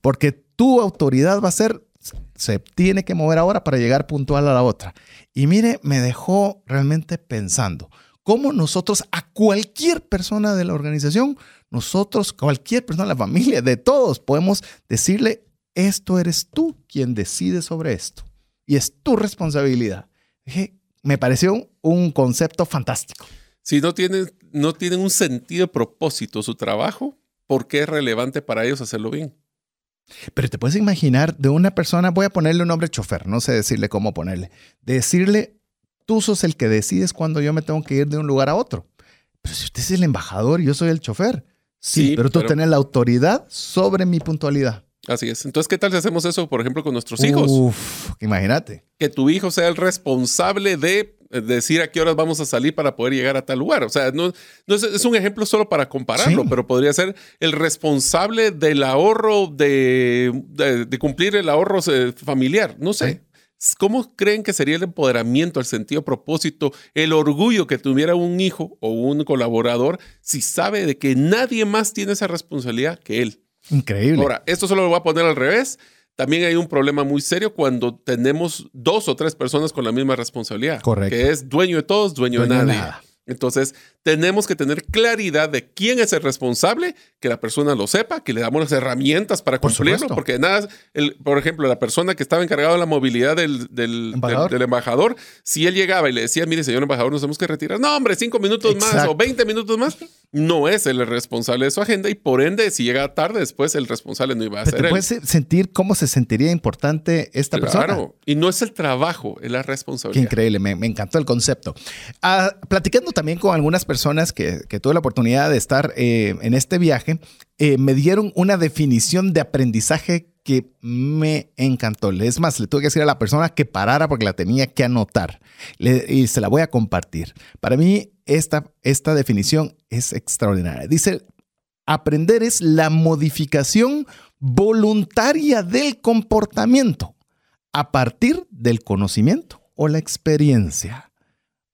Porque tu autoridad va a ser, se tiene que mover ahora para llegar puntual a la otra. Y mire, me dejó realmente pensando cómo nosotros a cualquier persona de la organización, nosotros, cualquier persona de la familia, de todos, podemos decirle, esto eres tú quien decide sobre esto. Y es tu responsabilidad. me pareció un concepto fantástico. Si no tienen, no tienen un sentido de propósito su trabajo, ¿por qué es relevante para ellos hacerlo bien? Pero te puedes imaginar de una persona, voy a ponerle un nombre chofer, no sé decirle cómo ponerle, decirle, tú sos el que decides cuando yo me tengo que ir de un lugar a otro. Pero si usted es el embajador, yo soy el chofer. Sí, pero tú tienes la autoridad sobre mi puntualidad. Así es. Entonces, ¿qué tal si hacemos eso, por ejemplo, con nuestros hijos? Uf, imagínate. Que tu hijo sea el responsable de decir a qué horas vamos a salir para poder llegar a tal lugar. O sea, no, es, un ejemplo solo para compararlo, pero podría ser el responsable del ahorro, de, de, cumplir el ahorro eh, familiar. No sé. ¿Cómo creen que sería el empoderamiento, el sentido propósito, el orgullo que tuviera un hijo o un colaborador si sabe de que nadie más tiene esa responsabilidad que él? Increíble. Ahora, esto solo lo voy a poner al revés. También hay un problema muy serio cuando tenemos dos o tres personas con la misma responsabilidad. Correcto. Que es dueño de todos, dueño, de nadie. Nada. Entonces, tenemos que tener claridad de quién es el responsable, que la persona lo sepa, que le damos las herramientas para cumplirlo, porque nada, el, por ejemplo, la persona que estaba encargada de la movilidad del, del, ¿Embajador? si él llegaba y le decía, mire, señor embajador, nos tenemos que retirar, no, hombre, cinco minutos más o 20 minutos más, no es el responsable de su agenda y por ende, si llega tarde después, el responsable no iba a ser ¿Te puedes sentir cómo se sentiría importante esta persona? Claro, y no es el trabajo, es la responsabilidad. Qué increíble, me, encantó el concepto. Ah, platicando también con algunas personas, personas que, tuve la oportunidad de estar eh, en este viaje eh, me dieron una definición de aprendizaje que me encantó. Es más, le tuve que decir a la persona que parara porque la tenía que anotar y se la voy a compartir. Para mí, esta, esta definición es extraordinaria. Dice, aprender es la modificación voluntaria del comportamiento a partir del conocimiento o la experiencia.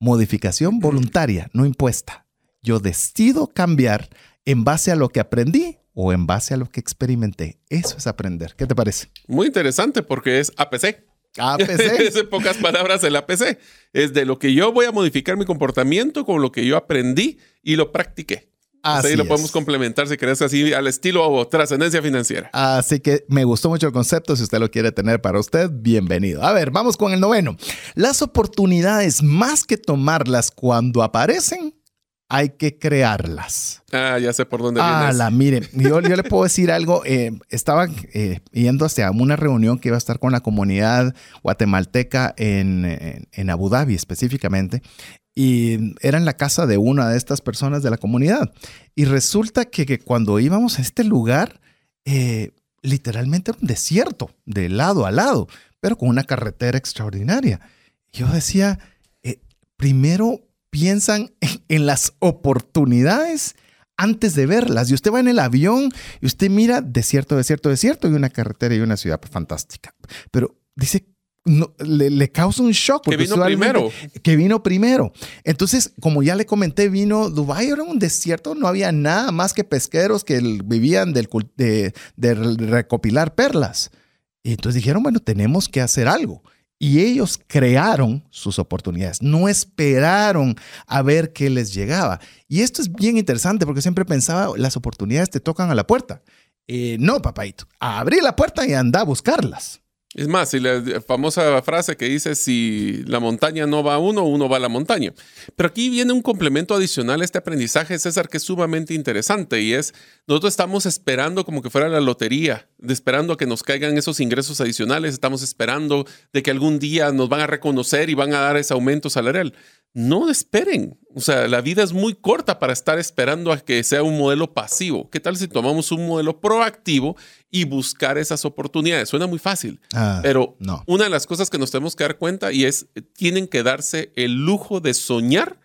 Modificación voluntaria, no impuesta. Yo decido cambiar en base a lo que aprendí o en base a lo que experimenté. Eso es aprender. ¿Qué te parece? Muy interesante porque es APC. APC. es en pocas palabras el APC. Es de lo que yo voy a modificar mi comportamiento con lo que yo aprendí y lo practiqué. Así lo podemos complementar si querés así al estilo trascendencia financiera. Así que me gustó mucho el concepto. Si usted lo quiere tener para usted, bienvenido. A ver, vamos con el noveno. Las oportunidades, más que tomarlas cuando aparecen, hay que crearlas. Ah, ya sé por dónde vienes. la mire, yo, yo le puedo decir algo. Eh, estaba eh, yendo hacia una reunión que iba a estar con la comunidad guatemalteca en, en Abu Dhabi específicamente y era en la casa de una de estas personas de la comunidad. Y resulta que, cuando íbamos a este lugar, eh, literalmente era un desierto, de lado a lado, pero con una carretera extraordinaria. Yo decía, eh, primero piensan en, las oportunidades antes de verlas. Y usted va en el avión y usted mira desierto, desierto, desierto y una carretera y una ciudad fantástica. Pero dice, le, causa un shock. Que vino primero. Que vino primero. Entonces, como ya le comenté, vino Dubái, era un desierto, no había nada más que pesqueros que vivían del, de, de recopilar perlas. Y entonces dijeron, bueno, tenemos que hacer algo. Y ellos crearon sus oportunidades, no esperaron a ver qué les llegaba. Y esto es bien interesante porque siempre pensaba, las oportunidades te tocan a la puerta. Eh, no, papaito, abrí la puerta y anda a buscarlas. Es más, y la famosa frase que dice, si la montaña no va a uno, uno va a la montaña. Pero aquí viene un complemento adicional a este aprendizaje, César, que es sumamente interesante y es, nosotros estamos esperando como que fuera la lotería, de esperando a que nos caigan esos ingresos adicionales, estamos esperando de que algún día nos van a reconocer y van a dar ese aumento salarial no esperen. O sea, la vida es muy corta para estar esperando a que sea un modelo pasivo. ¿Qué tal si tomamos un modelo proactivo y buscar esas oportunidades? Suena muy fácil, ah, pero no. una de las cosas que nos tenemos que dar cuenta y es, tienen que darse el lujo de soñar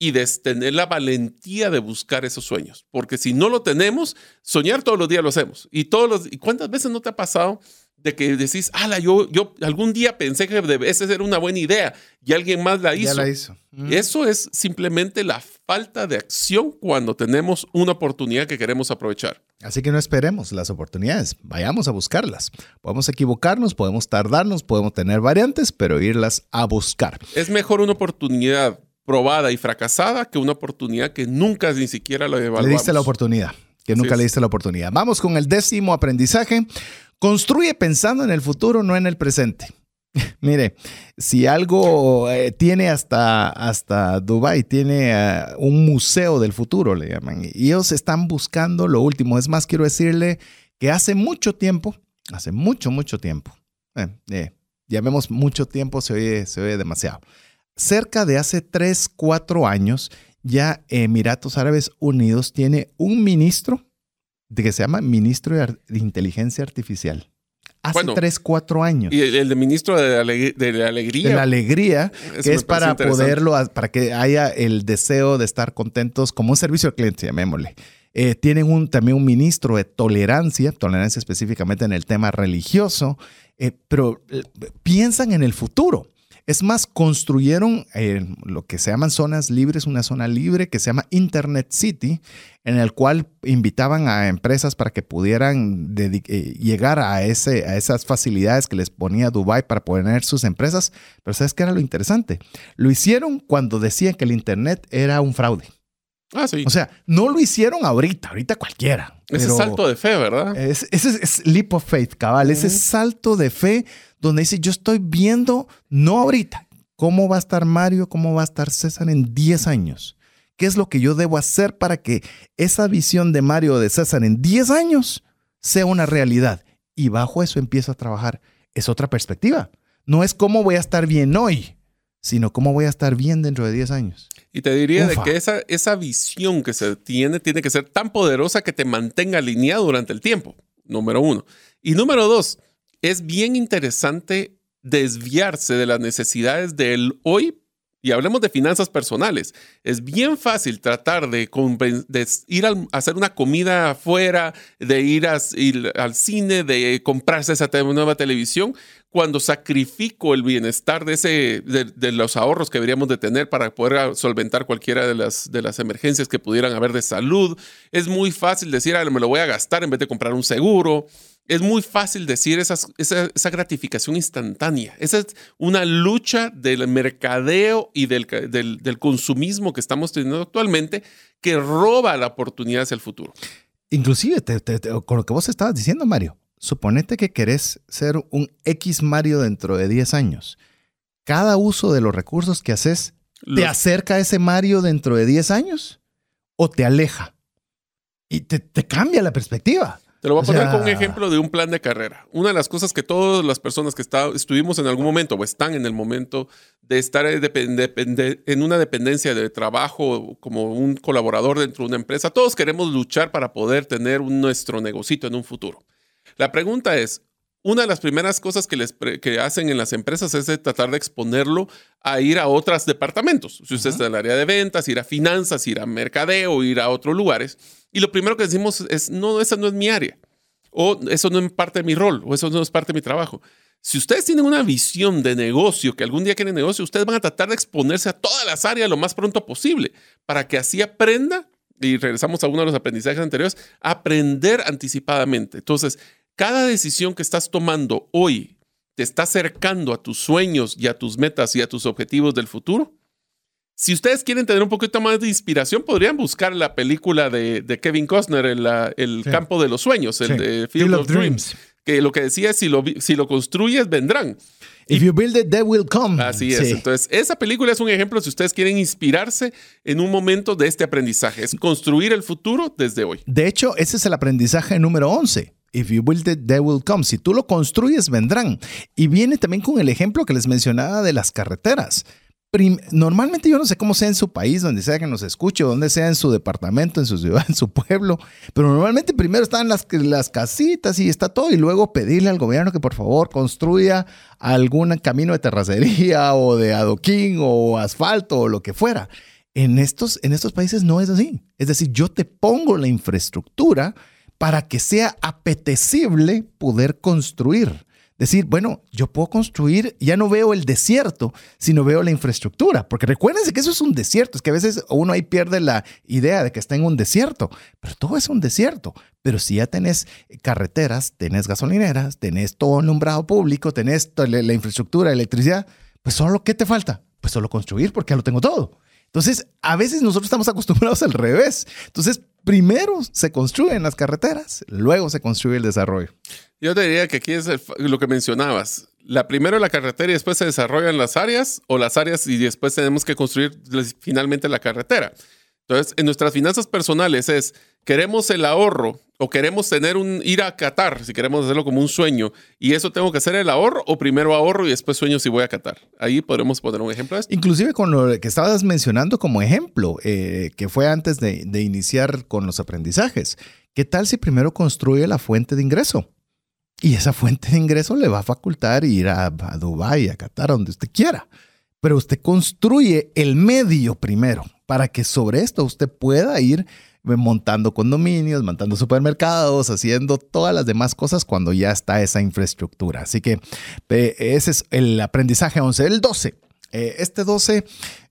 y de tener la valentía de buscar esos sueños. Porque si no lo tenemos, soñar todos los días lo hacemos. Y, todos los, ¿y cuántas veces no te ha pasado de que decís, ala, yo, yo algún día pensé que esa era una buena idea y alguien más la hizo. Ya la hizo. Mm. Eso es simplemente la falta de acción cuando tenemos una oportunidad que queremos aprovechar. Así que no esperemos las oportunidades, vayamos a buscarlas. Podemos equivocarnos, podemos tardarnos, podemos tener variantes, pero irlas a buscar. Es mejor una oportunidad probada y fracasada que una oportunidad que nunca ni siquiera la evaluamos. Le diste la oportunidad, que nunca le diste la oportunidad. Vamos con el décimo aprendizaje. Construye pensando en el futuro, no en el presente. Mire, si algo eh, tiene hasta, hasta Dubai, tiene eh, un museo del futuro, le llaman, y ellos están buscando lo último. Es más, quiero decirle que hace mucho tiempo, hace mucho, mucho tiempo, eh, llamemos mucho tiempo, se oye, se oye demasiado. Cerca de hace 3, 4 años, ya Emiratos Árabes Unidos tiene un ministro de que se llama Ministro de, Inteligencia Artificial. Hace tres, cuatro años. Y el, de Ministro de, la Alegría. De la Alegría, que es para poderlo, para que haya el deseo de estar contentos como un servicio al cliente, llamémosle. Eh, tienen un, también un ministro de tolerancia, tolerancia específicamente en el tema religioso, eh, pero eh, piensan en el futuro. Es más, construyeron eh, lo que se llaman zonas libres, una zona libre que se llama Internet City, en el cual invitaban a empresas para que pudieran eh, llegar a, ese, a esas facilidades que les ponía Dubai para poner sus empresas. Pero ¿sabes qué era lo interesante? Lo hicieron cuando decían que el Internet era un fraude. Ah, sí. O sea, no lo hicieron ahorita, ahorita cualquiera. Ese salto de fe, ¿verdad? Ese es, leap of faith, cabal. Ese salto de fe donde dice, yo estoy viendo, no ahorita, cómo va a estar Mario, cómo va a estar César en 10 años. ¿Qué es lo que yo debo hacer para que esa visión de Mario o de César en 10 años sea una realidad? Y bajo eso empiezo a trabajar. Es otra perspectiva. No es cómo voy a estar bien hoy, sino cómo voy a estar bien dentro de 10 años. Y te diría de que esa, esa visión que se tiene tiene que ser tan poderosa que te mantenga alineado durante el tiempo, número uno. Y número dos, es bien interesante desviarse de las necesidades del hoy y hablemos de finanzas personales. Es bien fácil tratar de, ir a hacer una comida afuera, de ir, al cine, de comprarse esa nueva televisión, cuando sacrifico el bienestar de, ese, de, los ahorros que deberíamos de tener para poder solventar cualquiera de las, de las emergencias que pudieran haber de salud. Es muy fácil decir, ah, me lo voy a gastar en vez de comprar un seguro es muy fácil decir esa, esa, gratificación instantánea. Esa es una lucha del mercadeo y del, del, consumismo que estamos teniendo actualmente que roba la oportunidad hacia el futuro. Inclusive, con lo que vos estabas diciendo, Mario, suponete que querés ser un X Mario dentro de 10 años. Cada uso de los recursos que haces, ¿te acerca a ese Mario dentro de 10 años o te aleja? Y te, te cambia la perspectiva. Te lo voy a poner con un ejemplo de un plan de carrera. Una de las cosas que todas las personas que está, estuvimos en algún momento o están en el momento de estar en una dependencia de trabajo como un colaborador dentro de una empresa, todos queremos luchar para poder tener nuestro negocito en un futuro. La pregunta es, una de las primeras cosas que, les que hacen en las empresas es tratar de exponerlo a ir a otros departamentos. Si usted está en el área de ventas, ir a finanzas, ir a mercadeo, ir a otros lugares. Y lo primero que decimos es, no, esa no es mi área. O eso no es parte de mi rol. O eso no es parte de mi trabajo. Si ustedes tienen una visión de negocio, que algún día quieren negocio, ustedes van a tratar de exponerse a todas las áreas lo más pronto posible para que así aprenda, y regresamos a uno de los aprendizajes anteriores, aprender anticipadamente. Entonces, cada decisión que estás tomando hoy te está acercando a tus sueños y a tus metas y a tus objetivos del futuro. Si ustedes quieren tener un poquito más de inspiración, podrían buscar la película de, Kevin Costner, El, el campo de los sueños, el de Field, of, Dreams, que lo que decía es, si lo, si lo construyes, vendrán. If you build it, they will come. Así es. Entonces, esa película es un ejemplo si ustedes quieren inspirarse en un momento de este aprendizaje. Es construir el futuro desde hoy. De hecho, ese es el aprendizaje número 11. If you build it, they will come. Si tú lo construyes, vendrán. Y viene también con el ejemplo que les mencionaba de las carreteras. normalmente yo no sé cómo sea en su país, donde sea que nos escuche, donde sea en su departamento, en su ciudad, en su pueblo, pero normalmente primero están las, las casitas y está todo, y luego pedirle al gobierno que por favor construya algún camino de terracería o de adoquín o asfalto o lo que fuera. En estos, en estos países no es así. Es decir, yo te pongo la infraestructura para que sea apetecible poder construir. decir, bueno, yo puedo construir, ya no veo el desierto, sino veo la infraestructura, porque recuérdense que eso es un desierto, es que a veces uno ahí pierde la idea de que está en un desierto, pero todo es un desierto. Pero si ya tenés carreteras, tenés gasolineras, tenés todo alumbrado público, tenés la, infraestructura, electricidad, pues solo ¿qué te falta? Pues solo construir, porque ya lo tengo todo. Entonces, a veces nosotros estamos acostumbrados al revés. Entonces, primero se construyen las carreteras, luego se construye el desarrollo. Yo te diría que aquí es lo que mencionabas. La primero la carretera y después se desarrollan las áreas o las áreas y después tenemos que construir finalmente la carretera. Entonces, en nuestras finanzas personales es, queremos el ahorro o queremos tener un, ir a Qatar, si queremos hacerlo como un sueño, y eso tengo que hacer el ahorro o primero ahorro y después sueño si voy a Qatar. Ahí podremos poner un ejemplo de esto. Inclusive con lo que estabas mencionando como ejemplo, eh, que fue antes de, iniciar con los aprendizajes. ¿Qué tal si primero construye la fuente de ingreso? Y esa fuente de ingreso le va a facultar ir a, a Dubái, a Qatar, donde usted quiera. Pero usted construye el medio primero para que sobre esto usted pueda ir montando condominios, montando supermercados, haciendo todas las demás cosas cuando ya está esa infraestructura. Así que ese es el aprendizaje 11. El 12. Eh, este 12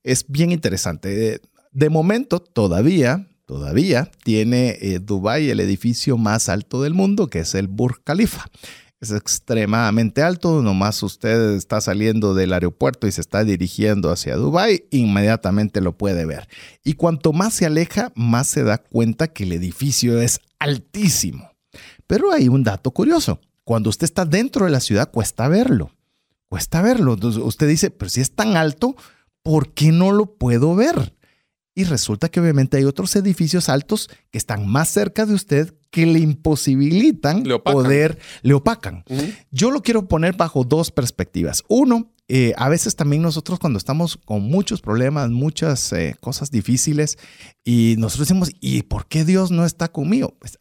es bien interesante. De momento, todavía, todavía tiene eh, Dubai el edificio más alto del mundo, que es el Burj Khalifa es extremadamente alto. Nomás usted está saliendo del aeropuerto y se está dirigiendo hacia Dubai, inmediatamente lo puede ver. Y cuanto más se aleja, más se da cuenta que el edificio es altísimo. Pero hay un dato curioso. Cuando usted está dentro de la ciudad, cuesta verlo. Cuesta verlo. Entonces usted dice, pero si es tan alto, ¿por qué no lo puedo ver? Y resulta que obviamente hay otros edificios altos que están más cerca de usted que le imposibilitan poder, le opacan. Yo lo quiero poner bajo dos perspectivas. Uno, eh, a veces también nosotros cuando estamos con muchos problemas, muchas eh, cosas difíciles, y nosotros decimos, ¿y por qué Dios no está conmigo? Pues,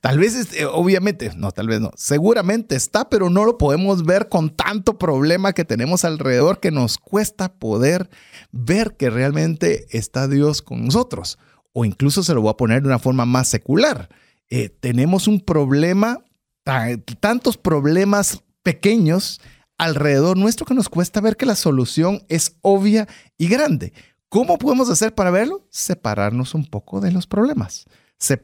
tal vez, eh, obviamente, no, tal vez no, seguramente está, pero no lo podemos ver con tanto problema que tenemos alrededor que nos cuesta poder ver que realmente está Dios con nosotros. O incluso se lo voy a poner de una forma más secular. Tenemos un problema, tantos problemas pequeños alrededor nuestro que nos cuesta ver que la solución es obvia y grande. ¿Cómo podemos hacer para verlo? Separarnos un poco de los problemas. Eh,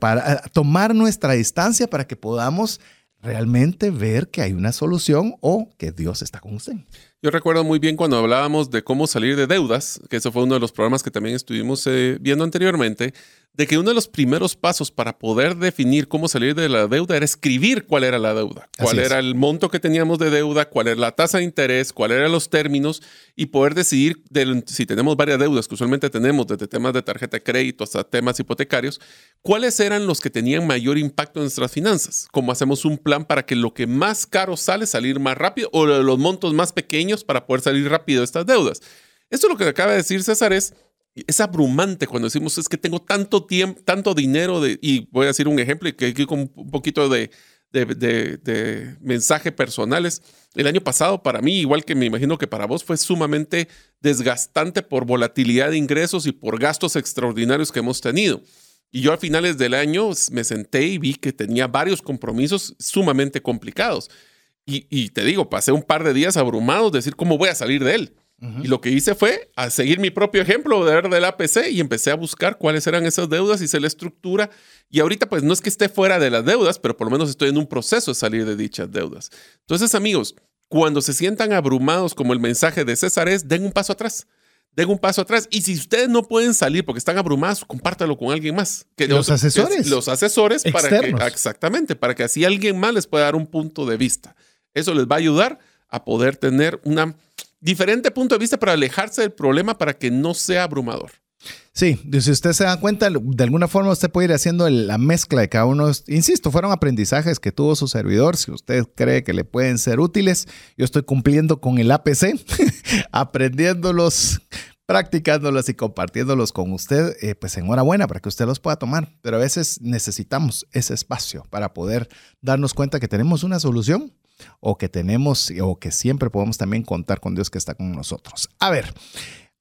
tomar nuestra distancia para que podamos realmente ver que hay una solución o que Dios está con usted. Yo recuerdo muy bien cuando hablábamos de cómo salir de deudas, que eso fue uno de los programas que también estuvimos eh, viendo anteriormente, de que uno de los primeros pasos para poder definir cómo salir de la deuda era escribir cuál era la deuda, cuál era el monto que teníamos de deuda, cuál era la tasa de interés, cuáles eran los términos y poder decidir si tenemos varias deudas que usualmente tenemos, desde temas de tarjeta de crédito hasta temas hipotecarios, cuáles eran los que tenían mayor impacto en nuestras finanzas, cómo hacemos un plan para que lo que más caro sale salir más rápido o los montos más pequeños para poder salir rápido de estas deudas. Esto es lo que acaba de decir César es es abrumante cuando decimos es que tengo tanto tiempo, tanto dinero de, y voy a decir un ejemplo y que aquí con un poquito de, de, de, mensaje personales. El año pasado para mí, igual que me imagino que para vos, fue sumamente desgastante por volatilidad de ingresos y por gastos extraordinarios que hemos tenido. Y yo a finales del año me senté y vi que tenía varios compromisos sumamente complicados. Y, te digo, pasé un par de días abrumados de decir cómo voy a salir de él. Y lo que hice fue a seguir mi propio ejemplo de del APC y empecé a buscar cuáles eran esas deudas, hice la estructura y ahorita pues no es que esté fuera de las deudas, pero por lo menos estoy en un proceso de salir de dichas deudas. Entonces amigos, cuando se sientan abrumados como el mensaje de César es, den un paso atrás. Den un paso atrás. Y si ustedes no pueden salir porque están abrumados, compártalo con alguien más. Que los, asesores. los asesores para que, exactamente, para que así alguien más les pueda dar un punto de vista. Eso les va a ayudar a poder tener una diferente punto de vista para alejarse del problema para que no sea abrumador. Sí, si usted se da cuenta, de alguna forma usted puede ir haciendo la mezcla de cada uno. Insisto, fueron aprendizajes que tuvo su servidor. Si usted cree que le pueden ser útiles, yo estoy cumpliendo con el APC, aprendiéndolos, practicándolos y compartiéndolos con usted. Eh, pues enhorabuena para que usted los pueda tomar. Pero a veces necesitamos ese espacio para poder darnos cuenta que tenemos una solución o que tenemos o que siempre podemos también contar con Dios que está con nosotros. A ver,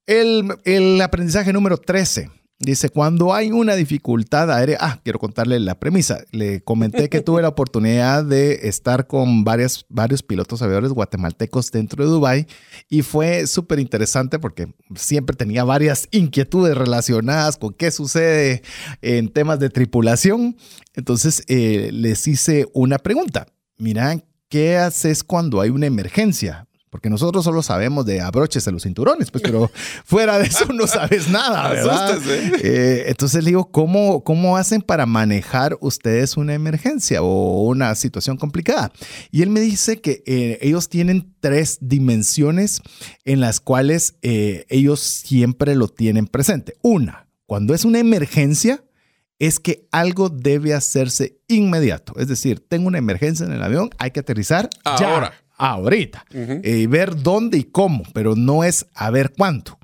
el, aprendizaje número 13. Dice, cuando hay una dificultad aérea, ah, quiero contarle la premisa. Le comenté que tuve la oportunidad de estar con varias, varios pilotos aviadores guatemaltecos dentro de Dubái y fue súper interesante porque siempre tenía varias inquietudes relacionadas con qué sucede en temas de tripulación. Entonces eh, les hice una pregunta. Mira, ¿qué haces cuando hay una emergencia? Porque nosotros solo sabemos de abroches en los cinturones, pues, pero fuera de eso no sabes nada, ¿verdad? Eh, entonces le digo, ¿cómo, ¿cómo hacen para manejar ustedes una emergencia o una situación complicada? Y él me dice que eh, ellos tienen tres dimensiones en las cuales eh, ellos siempre lo tienen presente. Una, cuando es una emergencia, es que algo debe hacerse inmediato. Es decir, tengo una emergencia en el avión, hay que aterrizar ahora ahorita y eh, ver dónde y cómo, pero no es a ver cuánto.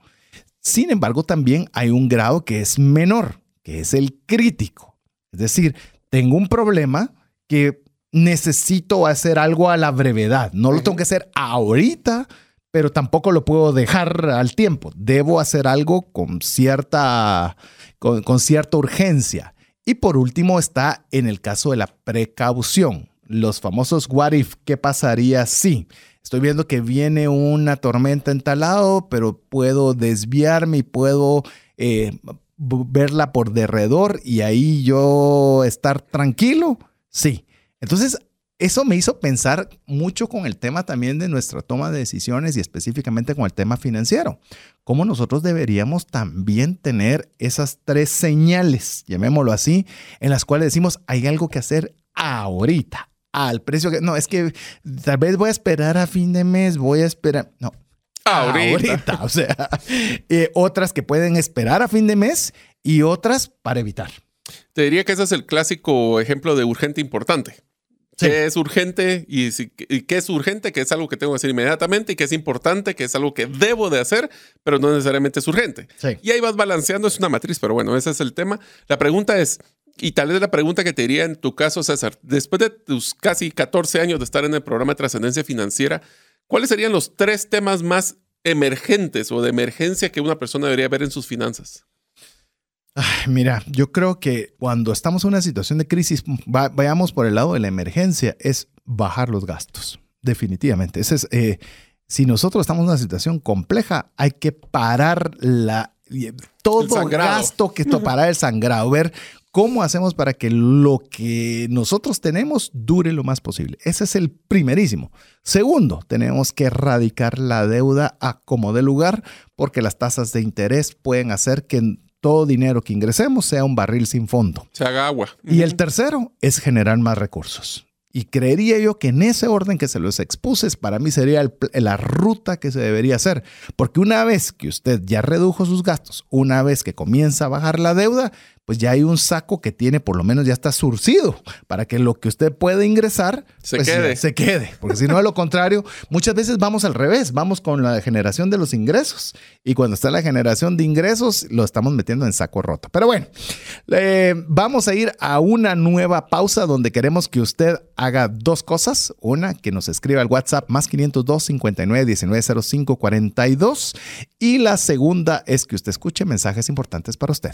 Sin embargo, también hay un grado que es menor, que es el crítico. Es decir, tengo un problema que necesito hacer algo a la brevedad. No lo tengo que hacer ahorita, pero tampoco lo puedo dejar al tiempo. Debo hacer algo con cierta, con cierta urgencia. Y por último está en el caso de la precaución los famosos what if, ¿qué pasaría si? Estoy viendo que viene una tormenta en tal lado, pero puedo desviarme y puedo eh, verla por derredor y ahí yo estar tranquilo. Sí. Entonces, eso me hizo pensar mucho con el tema también de nuestra toma de decisiones y específicamente con el tema financiero. Cómo nosotros deberíamos también tener esas tres señales, llamémoslo así, en las cuales decimos, hay algo que hacer ahorita, al precio que. No, es que tal vez voy a esperar a fin de mes, voy a esperar. No. Ahorita. o sea, eh, otras que pueden esperar a fin de mes y otras para evitar. Te diría que ese es el clásico ejemplo de urgente importante. ¿Qué es urgente y, qué es urgente? Que es algo que tengo que hacer inmediatamente y que es importante, que es algo que debo de hacer, pero no necesariamente es urgente. Y ahí vas balanceando, es una matriz, pero bueno, ese es el tema. La pregunta es, y tal vez la pregunta que te diría en tu caso, César, después de tus casi 14 años de estar en el programa de trascendencia financiera, ¿cuáles serían los tres temas más emergentes o de emergencia que una persona debería ver en sus finanzas? mira, yo creo que cuando estamos en una situación de crisis, vayamos por el lado de la emergencia, es bajar los gastos. Definitivamente. Ese es, eh, si nosotros estamos en una situación compleja, hay que parar la, todo gasto que parar el sangrado, ver ¿Cómo hacemos para que lo que nosotros tenemos dure lo más posible? Ese es el primerísimo. Segundo, tenemos que erradicar la deuda a como de lugar porque las tasas de interés pueden hacer que todo dinero que ingresemos sea un barril sin fondo. Se haga agua. Y el tercero es generar más recursos. Y creería yo que en ese orden que se los expuse, para mí sería la ruta que se debería hacer. Porque una vez que usted ya redujo sus gastos, una vez que comienza a bajar la deuda, pues ya hay un saco que tiene, por lo menos ya está surcido, para que lo que usted puede ingresar se pues, quede. Se quede. Porque si no, de lo contrario, muchas veces vamos al revés, vamos con la generación de los ingresos. Y cuando está la generación de ingresos, lo estamos metiendo en saco roto. Pero bueno, vamos a ir a una nueva pausa donde queremos que usted haga dos cosas. Una, que nos escriba al WhatsApp más 502 59 19 05 42. Y la segunda es que usted escuche mensajes importantes para usted.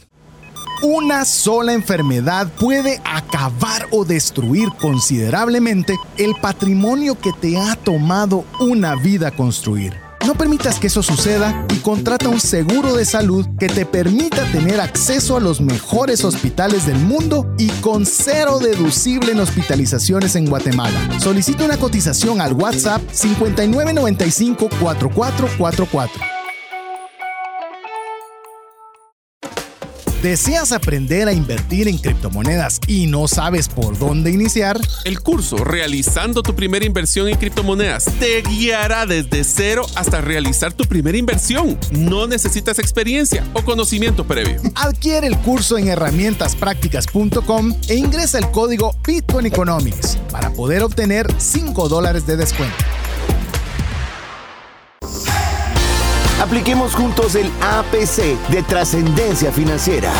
Una sola enfermedad puede acabar o destruir considerablemente el patrimonio que te ha tomado una vida construir. No permitas que eso suceda y contrata un seguro de salud que te permita tener acceso a los mejores hospitales del mundo y con cero deducible en hospitalizaciones en Guatemala. Solicita una cotización al WhatsApp 5995 4444. ¿Deseas aprender a invertir en criptomonedas y no sabes por dónde iniciar? El curso Realizando tu primera inversión en criptomonedas te guiará desde cero hasta realizar tu primera inversión. No necesitas experiencia o conocimiento previo. Adquiere el curso en herramientasprácticas.com e ingresa el código Bitcoin Economics para poder obtener 5 dólares de descuento. Apliquemos juntos el APC de trascendencia financiera.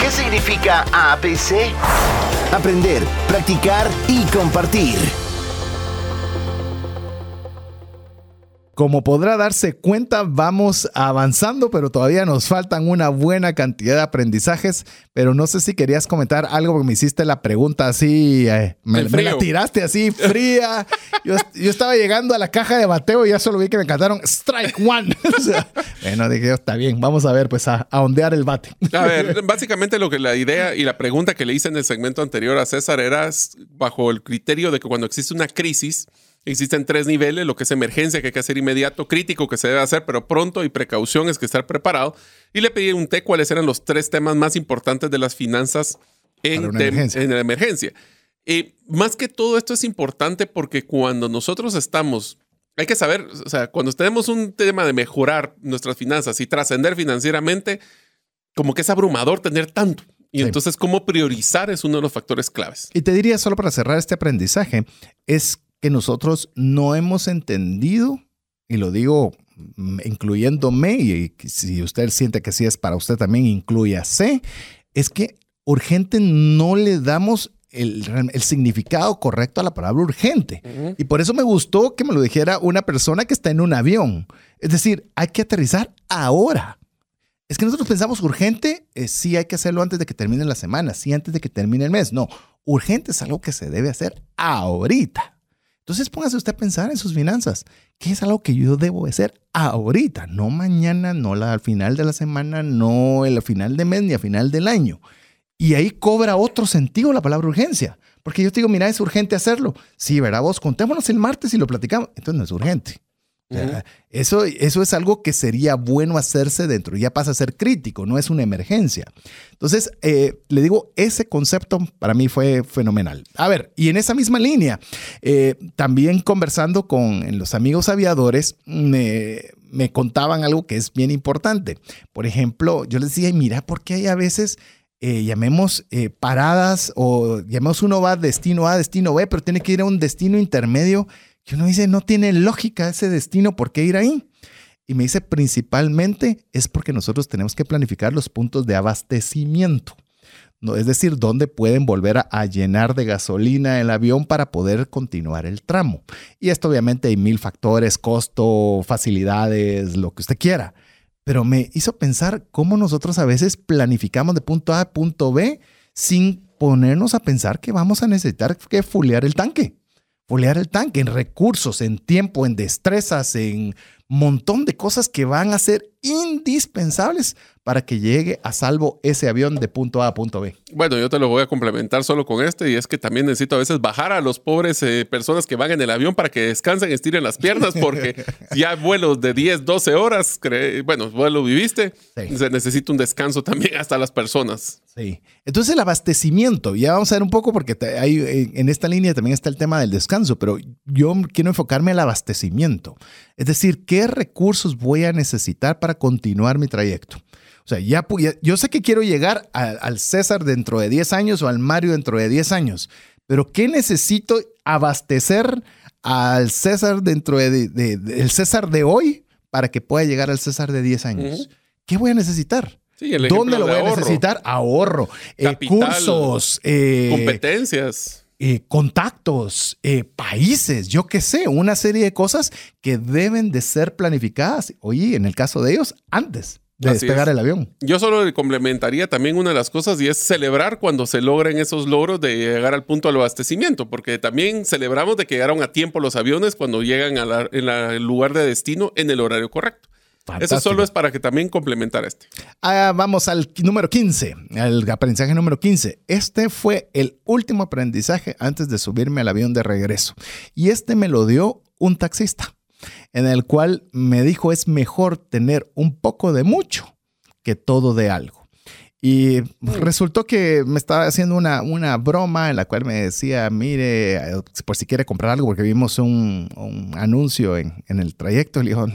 ¿Qué significa APC? Aprender, practicar y compartir. Como podrá darse cuenta, vamos avanzando, pero todavía nos faltan una buena cantidad de aprendizajes. Pero no sé si querías comentar algo porque me hiciste la pregunta así, eh, me, me, la tiraste así fría. Yo, yo, estaba llegando a la caja de bateo y ya solo vi que me cantaron Strike One. o sea, bueno, dije, está bien, vamos a ver, pues a, a, ondear el bate. A ver, básicamente lo que la idea y la pregunta que le hice en el segmento anterior a César era bajo el criterio de que cuando existe una crisis, Existen tres niveles, lo que es emergencia, que hay que hacer inmediato, crítico, que se debe hacer, pero pronto, y precaución, es que estar preparado. Y le pedí un té cuáles eran los tres temas más importantes de las finanzas en, en la emergencia. Y más que todo esto es importante porque cuando nosotros estamos, hay que saber, o sea, cuando tenemos un tema de mejorar nuestras finanzas y trascender financieramente, como que es abrumador tener tanto. Y entonces, cómo priorizar es uno de los factores claves. Y te diría, solo para cerrar este aprendizaje, es que nosotros no hemos entendido, y lo digo mm, incluyéndome, y si usted siente que sí es para usted también, incluyase, es que urgente no le damos el, el, significado correcto a la palabra urgente. Y por eso me gustó que me lo dijera una persona que está en un avión. Es decir, hay que aterrizar ahora. Es que nosotros pensamos urgente, eh, sí hay que hacerlo antes de que termine la semana, sí antes de que termine el mes. No, urgente es algo que se debe hacer ahorita. Entonces póngase usted a pensar en sus finanzas. ¿Qué es algo que yo debo hacer ahorita? No mañana, no la, al final de la semana, no al final de mes ni al final del año. Y ahí cobra otro sentido la palabra urgencia. Porque yo te digo, mira, es urgente hacerlo. Sí, verá vos, contémonos el martes y lo platicamos. Entonces no es urgente eso, eso es algo que sería bueno hacerse dentro, ya pasa a ser crítico, no es una emergencia. Entonces, eh, le digo, ese concepto para mí fue fenomenal. A ver, y en esa misma línea, eh, también conversando con los amigos aviadores, me, me, contaban algo que es bien importante. Por ejemplo, yo les decía, mira, ¿por qué hay a veces... Eh, llamemos paradas o llamemos uno va destino A, destino B, pero tiene que ir a un destino intermedio que uno dice, no tiene lógica ese destino, ¿por qué ir ahí? Y me dice, principalmente es porque nosotros tenemos que planificar los puntos de abastecimiento. No, es decir, dónde pueden volver a, llenar de gasolina el avión para poder continuar el tramo. Y esto obviamente hay mil factores, costo, facilidades, lo que usted quiera. Pero me hizo pensar cómo nosotros a veces planificamos de punto A a punto B sin ponernos a pensar que vamos a necesitar que fulear el tanque foliar el tanque en recursos, en tiempo, en destrezas, en montón de cosas que van a ser indispensables para que llegue a salvo ese avión de punto A a punto B. Bueno, yo te lo voy a complementar solo con este y es que también necesito a veces bajar a los pobres eh, personas que van en el avión para que descansen, estiren las piernas porque ya vuelos de 10, 12 horas, bueno, vuelo viviste, se necesita un descanso también hasta las personas. Sí. Entonces el abastecimiento, ya vamos a ver un poco porque hay, en esta línea también está el tema del descanso, pero yo quiero enfocarme al abastecimiento. Es decir, ¿qué recursos voy a necesitar para continuar mi trayecto? O sea, ya, yo sé que quiero llegar al César dentro de 10 años o al Mario dentro de 10 años, pero ¿qué necesito abastecer al César dentro de, del César de hoy para que pueda llegar alCésar de 10 años? ¿Qué voy a necesitar? ¿Dónde lo voy a necesitar? Ahorro, eh, cursos, eh, competencias. Eh, contactos, países, yo qué sé, una serie de cosas que deben de ser planificadas, oye, en el caso de ellos, antes de despegar el avión. Yo solo le complementaría también una de las cosas y es celebrar cuando se logren esos logros de llegar al punto del abastecimiento, porque también celebramos de que llegaron a tiempo los aviones cuando llegan al lugar de destino en el horario correcto. Eso solo es para que también complementar este. Ah, vamos al número 15, al aprendizaje número 15. Este fue el último aprendizaje antes de subirme al avión de regreso. Y este me lo dio un taxista en el cual me dijo es mejor tener un poco de mucho que todo de algo. Y resultó que me estaba haciendo una, una broma en la cual me decía, mire, por si quiere comprar algo, porque vimos un, anuncio en, en, el trayecto. Le dijo,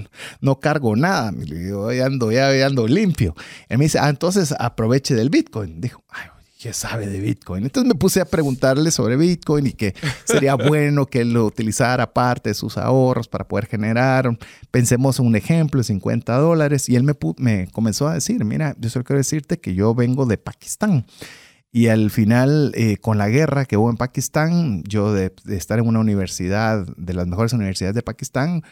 no cargo nada. Le digo, ya ando, ya ando limpio. Él me dice, ah, entonces aproveche del Bitcoin. Dijo, ay, ¿qué sabe de Bitcoin? Entonces me puse a preguntarle sobre Bitcoin y que sería bueno que lo utilizara parte de sus ahorros para poder generar, pensemos en un ejemplo, 50 dólares. Y él me, me comenzó a decir, mira, yo solo quiero decirte que yo vengo de Pakistán. Y al final, eh, con la guerra que hubo en Pakistán, yo de, estar en una universidad, de las mejores universidades de Pakistán,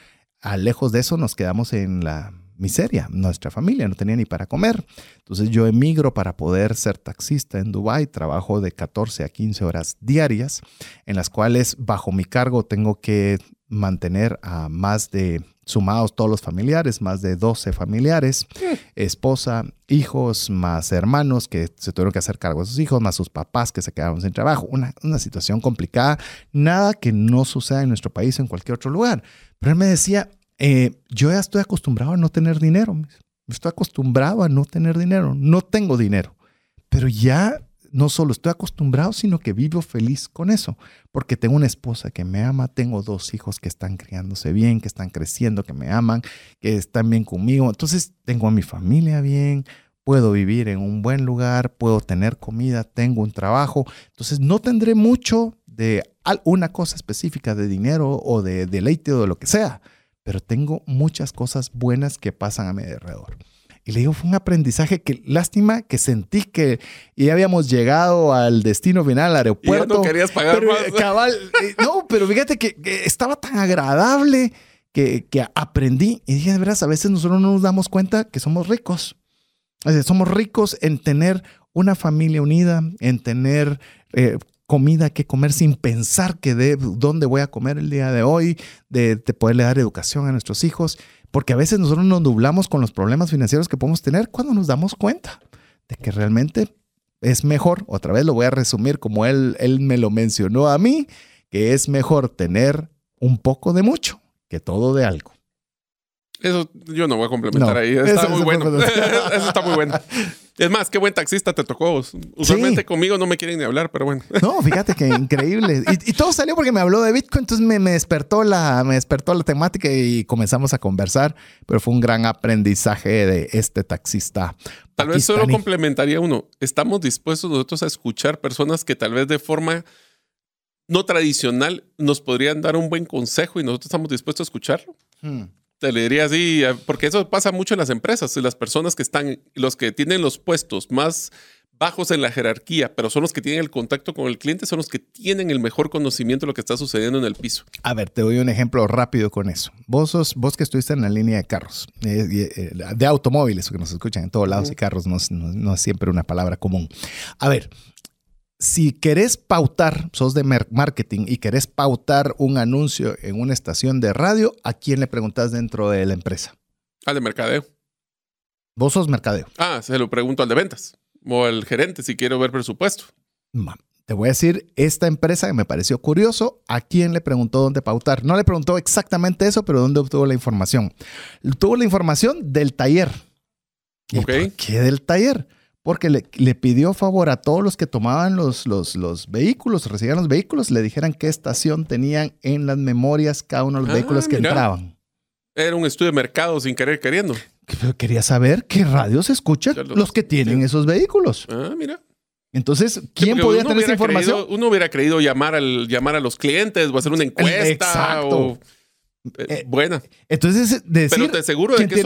a lejos de eso nos quedamos en la miseria. Nuestra familia no tenía ni para comer. Entonces yo emigro para poder ser taxista en Dubái. Trabajo de 14 a 15 horas diarias, en las cuales bajo mi cargo tengo que mantener a más de sumados todos los familiares, más de 12 familiares, esposa, hijos, más hermanos que se tuvieron que hacer cargo de sus hijos, más sus papás que se quedaron sin trabajo. Una, una situación complicada, nada que no suceda en nuestro país o en cualquier otro lugar. Pero él me decía, eh, yo ya estoy acostumbrado a no tener dinero. Estoy acostumbrado a no tener dinero. No tengo dinero. Pero ya no solo estoy acostumbrado, sino que vivo feliz con eso. Porque tengo una esposa que me ama, tengo dos hijos que están criándose bien, que están creciendo, que me aman, que están bien conmigo. Entonces tengo a mi familia bien, puedo vivir en un buen lugar, puedo tener comida, tengo un trabajo. Entonces no tendré mucho de una cosa específica de dinero o de deleite o de lo que sea pero tengo muchas cosas buenas que pasan a mi alrededor. Y le digo, fue un aprendizaje que lástima que sentí que ya habíamos llegado al destino final, al aeropuerto. no querías pagar pero, más. Cabal, eh, no, pero fíjate que, estaba tan agradable que, que, aprendí. Y dije, de veras, a veces nosotros no nos damos cuenta que somos ricos. somos ricos en tener una familia unida, en tener eh, comida que comer sin pensar que de dónde voy a comer el día de hoy, de, poderle dar educación a nuestros hijos, porque a veces nosotros nos nublamos con los problemas financieros que podemos tener cuando nos damos cuenta de que realmente es mejor, otra vez lo voy a resumir como él, él me lo mencionó a mí, que es mejor tener un poco de mucho que todo de algo. Eso yo no voy a complementar ahí. Está muy bueno. eso está muy bueno. Es más, qué buen taxista te tocó. Usualmente conmigo no me quieren ni hablar, pero bueno. No, fíjate que increíble. Y, todo salió porque me habló de Bitcoin, entonces me, despertó la, me despertó la temática y comenzamos a conversar, pero fue un gran aprendizaje de este taxista. Tal vez solo complementaría uno. Estamos dispuestos nosotros a escuchar personas que tal vez de forma no tradicional nos podrían dar un buen consejo y nosotros estamos dispuestos a escucharlo. Hmm. Te le diría así, eh, porque eso pasa mucho en las empresas, las personas que están, los que tienen los puestos más bajos en la jerarquía, pero son los que tienen el contacto con el cliente, son los que tienen el mejor conocimiento de lo que está sucediendo en el piso. A ver, te doy un ejemplo rápido con eso. Vos, sos, vos que estuviste en la línea de carros, eh, eh, de automóviles, que nos escuchan en todos lados y carros no, no es siempre una palabra común. A ver, si querés pautar, sos de marketing y querés pautar un anuncio en una estación de radio, ¿a quién le preguntas dentro de la empresa? Al de mercadeo. Vos sos mercadeo. Ah, se lo pregunto al de ventas o al gerente si quiero ver presupuesto. Te voy a decir, esta empresa que me pareció curioso, ¿a quién le preguntó dónde pautar? No le preguntó exactamente eso, pero ¿dónde obtuvo la información? Tuvo la información del taller. ¿Qué del taller? Porque le, pidió favor a todos los que tomaban los, los, los, vehículos, recibían los vehículos, le dijeran qué estación tenían en las memorias cada uno de los ah, vehículos que entraban. Era un estudio de mercado sin querer queriendo. Quería saber qué radios escuchan los, que tienen esos vehículos. Ah, mira. Entonces, ¿quién podía tener esa información? uno hubiera creído llamar, al, llamar a los clientes o hacer una encuesta. Exacto. Eh, eh, buena. Entonces, decir, Pero te aseguro de que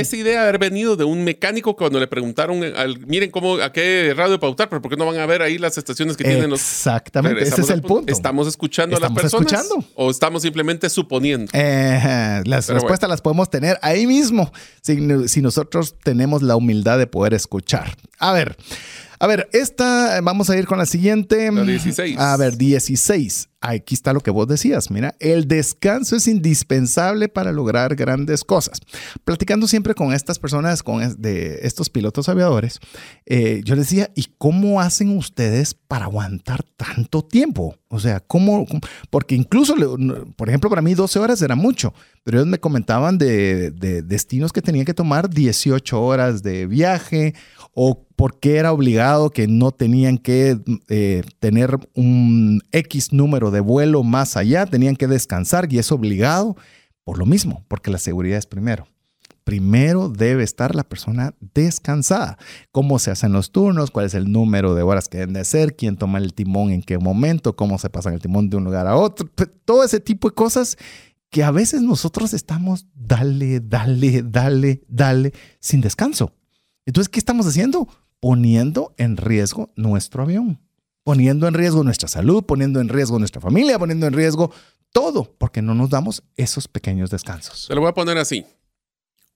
esa idea de haber venido de un mecánico cuando le preguntaron, al, miren cómo, a qué radio pautar, pero ¿por qué no van a ver ahí las estaciones que tienen los... Exactamente, ese es el punto. ¿Estamos escuchando a las personas? escuchando? ¿O estamos simplemente suponiendo? Eh, las respuestas las podemos tener ahí mismo, si, si nosotros tenemos la humildad de poder escuchar. A ver, a ver, esta, vamos a ir con la siguiente. La 16. A ver, 16. Aquí está lo que vos decías. Mira, el descanso es indispensable para lograr grandes cosas. Platicando siempre con estas personas, con estos pilotos aviadores, eh, yo les decía, ¿y cómo hacen ustedes para aguantar tanto tiempo? O sea, ¿cómo? Porque incluso, por ejemplo, para mí 12 horas era mucho, pero ellos me comentaban de, de destinos que tenían que tomar 18 horas de viaje o por qué era obligado que no tenían que eh, tener un X número de vuelo más allá, tenían que descansar y es obligado por lo mismo, porque la seguridad es primero. Primero debe estar la persona descansada. ¿Cómo se hacen los turnos? ¿Cuál es el número de horas que deben de hacer? ¿Quién toma el timón en qué momento? ¿Cómo se pasa el timón de un lugar a otro? Todo ese tipo de cosas que a veces nosotros estamos dale, dale, dale, dale, sin descanso. Entonces, ¿qué estamos haciendo? poniendo en riesgo nuestro avión, poniendo en riesgo nuestra salud, poniendo en riesgo nuestra familia, poniendo en riesgo todo porque no nos damos esos pequeños descansos. Te lo voy a poner así.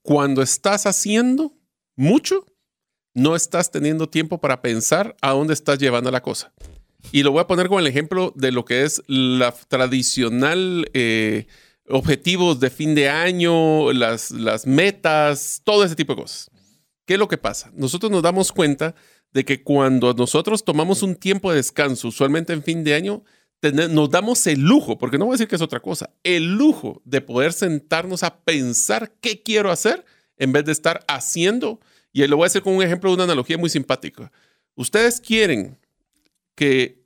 Cuando estás haciendo mucho, no estás teniendo tiempo para pensar a dónde estás llevando la cosa. Y lo voy a poner con el ejemplo de lo que es la tradicional eh, objetivos de fin de año, las, las metas, todo ese tipo de cosas. ¿Qué es lo que pasa? Nosotros nos damos cuenta de que cuando nosotros tomamos un tiempo de descanso, usualmente en fin de año, nos damos el lujo, porque no voy a decir que es otra cosa, el lujo de poder sentarnos a pensar qué quiero hacer en vez de estar haciendo. Y lo voy a hacer con un ejemplo de una analogía muy simpática. Ustedes quieren que,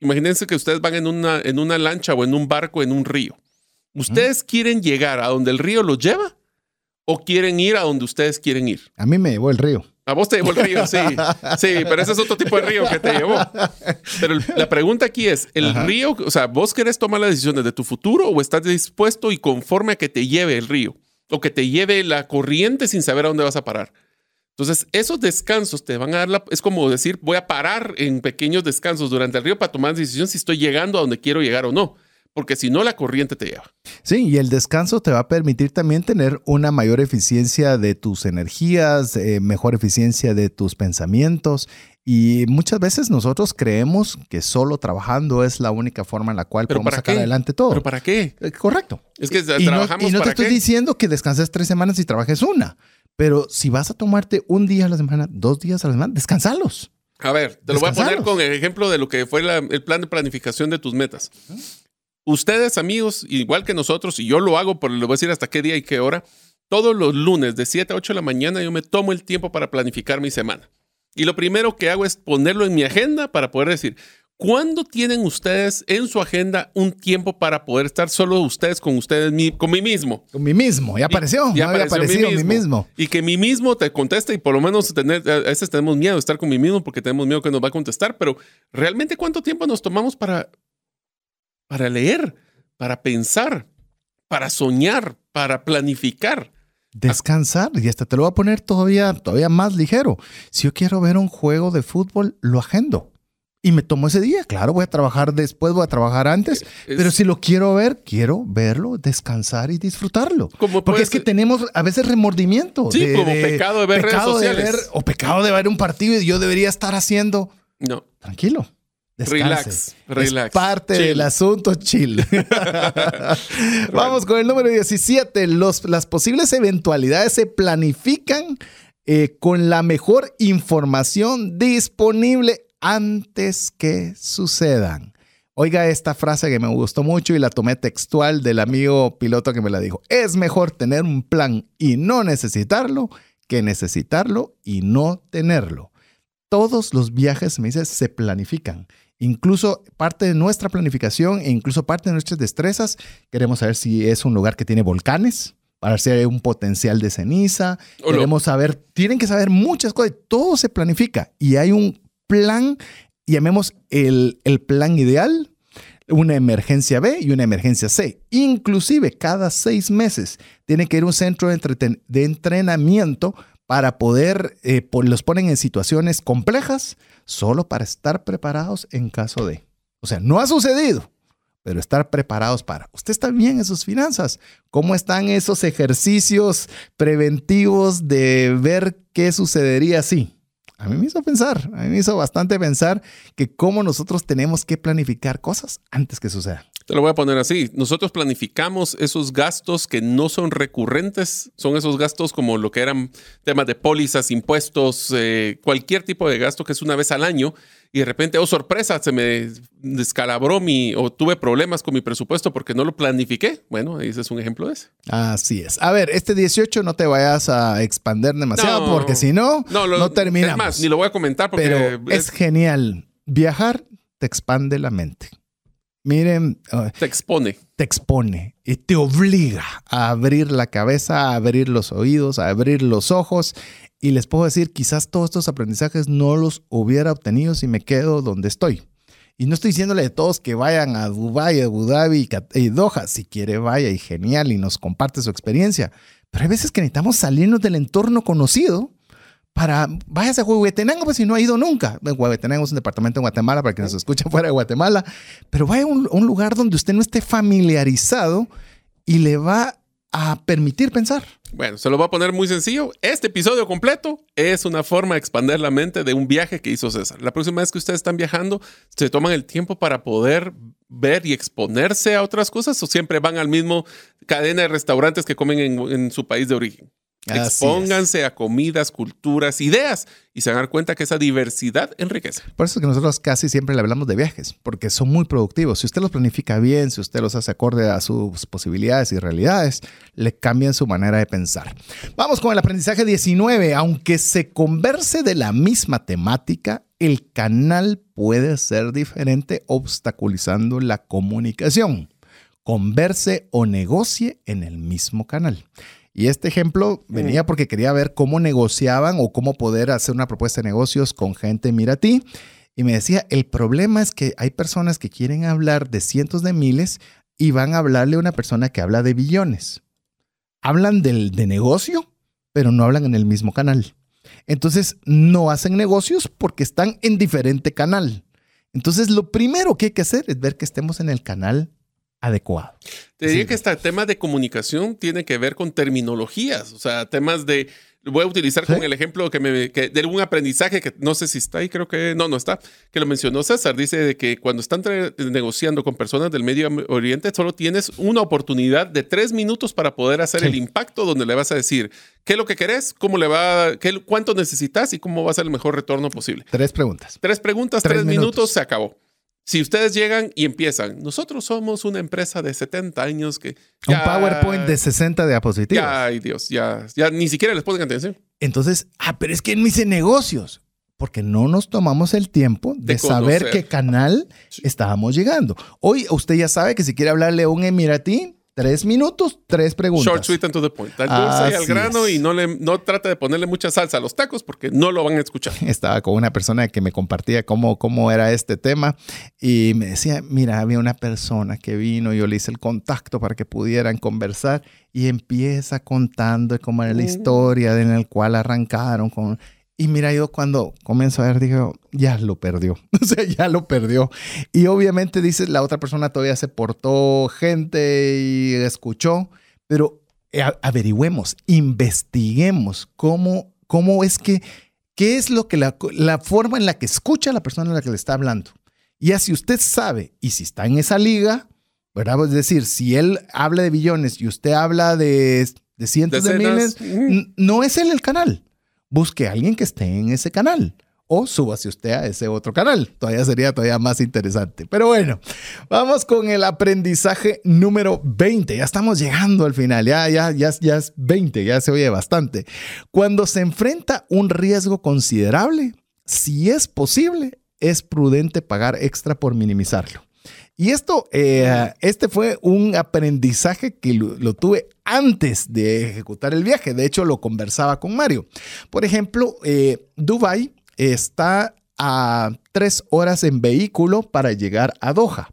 imagínense que ustedes van en una, en una lancha o en un barco en un río. ¿Ustedes quieren llegar a donde el río los lleva o quieren ir a donde ustedes quieren ir? A mí me llevó el río. A vos te llevó el río, sí. Sí, pero ese es otro tipo de río que te llevó. Pero la pregunta aquí es, ¿el río, o sea, vos querés tomar las decisiones de tu futuro o estás dispuesto y conforme a que te lleve el río? O que te lleve la corriente sin saber a dónde vas a parar. Entonces, esos descansos te van a dar la... Es como decir, voy a parar en pequeños descansos durante el río para tomar decisión si estoy llegando a donde quiero llegar o no porque si no la corriente te lleva. Sí, y el descanso te va a permitir también tener una mayor eficiencia de tus energías, eh, mejor eficiencia de tus pensamientos. Y muchas veces nosotros creemos que solo trabajando es la única forma en la cual podemos sacar adelante todo. ¿Pero para qué? Eh, correcto. Es que trabajamos no, y no te estoy diciendo que descanses tres semanas y trabajes una. Pero si vas a tomarte un día a la semana, dos días a la semana, descansalos. A ver, te lo voy a poner con el ejemplo de lo que fue el plan de planificación de tus metas. Ustedes, amigos, igual que nosotros, y yo lo hago, pero les voy a decir hasta qué día y qué hora, todos los lunes de 7 a 8 de la mañana yo me tomo el tiempo para planificar mi semana. Y lo primero que hago es ponerlo en mi agenda para poder decir, ¿cuándo tienen ustedes en su agenda un tiempo para poder estar solo ustedes con ustedes, con mí mismo? Con mí mismo, ya apareció, ya apareció mí mismo. Y que mí mismo te conteste y por lo menos tener, a veces tenemos miedo de estar con mí mismo porque tenemos miedo que nos va a contestar, pero realmente cuánto tiempo nos tomamos para, para leer, para pensar, para soñar, para planificar. Descansar, y hasta te lo voy a poner todavía, todavía más ligero. Si yo quiero ver un juego de fútbol, lo agendo. Y me tomo ese día. Claro, voy a trabajar después, voy a trabajar antes. pero si lo quiero ver, quiero verlo, descansar y disfrutarlo. Porque es que tenemos a veces remordimiento. Sí, como pecado de ver redes sociales. o pecado de ver un partido y yo debería estar haciendo. No. Tranquilo. Relax, relax. Es parte del asunto, chill. Vamos con el número 17. Los, las posibles eventualidades se planifican eh, con la mejor información disponible antes que sucedan. Oiga esta frase que me gustó mucho y la tomé textual del amigo piloto que me la dijo. Es mejor tener un plan y no necesitarlo que necesitarlo y no tenerlo. Todos los viajes, me dice, se planifican. Incluso parte de nuestra planificación e incluso parte de nuestras destrezas, queremos saber si es un lugar que tiene volcanes, para hay un potencial de ceniza. Queremos saber, tienen que saber muchas cosas. Todo se planifica y hay un plan, llamemos el, el plan ideal, una emergencia B y una emergencia C. Inclusive cada seis meses tiene que ir un centro de, de entrenamiento para poder, eh, los ponen en situaciones complejas solo para estar preparados en caso de. O sea, no ha sucedido, pero estar preparados para. ¿Usted está bien en sus finanzas? ¿Cómo están esos ejercicios preventivos de ver qué sucedería si? A mí me hizo pensar, a mí me hizo bastante pensar que cómo nosotros tenemos que planificar cosas antes que sucedan. Te lo voy a poner así. Nosotros planificamos esos gastos que no son recurrentes. Son esos gastos como lo que eran temas de pólizas, impuestos, eh, cualquier tipo de gasto que es una vez al año. Y de repente, oh sorpresa, se me descalabró mi o tuve problemas con mi presupuesto porque no lo planifiqué. Bueno, ese es un ejemplo de ese. Así es. A ver, este 18 no te vayas a expander demasiado porque si no, no, no terminamos. Es más, ni lo voy a comentar porque Pero es genial. Viajar te expande la mente. Miren. Ah, te expone. Te expone y te obliga a abrir la cabeza, a abrir los oídos, a abrir los ojos. Y les puedo decir, quizás todos estos aprendizajes no los hubiera obtenido si me quedo donde estoy. Y no estoy diciéndole a todos que vayan a Dubái, Abu Dhabi y Doha. Si quiere, vaya y genial y nos comparte su experiencia. Pero hay veces que necesitamos salirnos del entorno conocido para, váyase a Huehuetenango, pues si no ha ido nunca. Huehuetenango es un departamento en Guatemala, para que nos escuchen fuera de Guatemala, pero vaya a un, un lugar donde usted no esté familiarizado y le va a permitir pensar. Bueno, se lo voy a poner muy sencillo. Este episodio completo es una forma de expandir la mente de un viaje que hizo César. La próxima vez que ustedes están viajando, se toman el tiempo para poder ver y exponerse a otras cosas o siempre van al mismo cadena de restaurantes que comen en, en su país de origen. Expónganse a comidas, culturas, ideas y se van a dar cuenta que esa diversidad enriquece. Por eso es que nosotros casi siempre le hablamos de viajes, porque son muy productivos. Si usted los planifica bien, si usted los hace acorde a sus posibilidades y realidades, le cambian su manera de pensar. Vamos con el aprendizaje 19. Aunque se converse de la misma temática, el canal puede ser diferente, obstaculizando la comunicación. Converse o negocie en el mismo canal. Y este ejemplo venía porque quería ver cómo negociaban o cómo poder hacer una propuesta de negocios con gente mira a ti. Y me decía, el problema es que hay personas que quieren hablar de cientos de miles y van a hablarle a una persona que habla de billones. Hablan del, de negocio, pero no hablan en el mismo canal. Entonces, no hacen negocios porque están en diferente canal. Entonces, lo primero que hay que hacer es ver que estemos en el canal adecuado. Te diría que este tema de comunicación tiene que ver con terminologías, o sea, temas de voy a utilizar con el ejemplo que me, que, de un aprendizaje que no sé si está ahí, creo que no, no está, que lo mencionó César. Dice de que cuando están negociando con personas del Medio Oriente, solo tienes una oportunidad de tres minutos para poder hacer el impacto donde le vas a decir qué es lo que querés, cómo le va, qué, cuánto necesitas y cómo va a ser el mejor retorno posible. Tres preguntas. Tres preguntas, tres, minutos, se acabó. Si ustedes llegan y empiezan, nosotros somos una empresa de 70 años que... un PowerPoint de 60 diapositivas. ay Dios, ya, ya ni siquiera les ponen atención. Entonces, ah, pero es que no hice negocios, porque no nos tomamos el tiempo de, saber qué canal estábamos llegando. Hoy usted ya sabe que si quiere hablarle a un emiratí, Tres minutos, tres preguntas. Short, sweet and to the point. Al dulce y al grano y no, le, no trata de ponerle mucha salsa a los tacos porque no lo van a escuchar. Estaba con una persona que me compartía cómo, cómo era este tema y me decía, mira, había una persona que vino, yo le hice el contacto para que pudieran conversar y empieza contando cómo era la mm. historia en la cual arrancaron con y mira, yo cuando comienzo a ver, digo, ya lo perdió. o sea, ya lo perdió. Y obviamente dices, la otra persona todavía se portó gente y escuchó, pero eh, averigüemos, investiguemos cómo, cómo es que, qué es lo que la, la forma en la que escucha la persona a la que le está hablando. Y así usted sabe, y si está en esa liga, ¿verdad? Es decir, si él habla de billones y usted habla de, de cientos de miles, no es él el canal busque a alguien que esté en ese canal o súbase usted a ese otro canal. Todavía sería todavía más interesante. Pero bueno, vamos con el aprendizaje número 20. Ya estamos llegando al final. Ya, ya, ya, ya es 20, ya se oye bastante. Cuando se enfrenta un riesgo considerable, si es posible, es prudente pagar extra por minimizarlo. Y esto, eh, este fue un aprendizaje que lo, tuve antes de ejecutar el viaje. De hecho, lo conversaba con Mario. Por ejemplo, eh, Dubai está a tres horas en vehículo para llegar a Doha.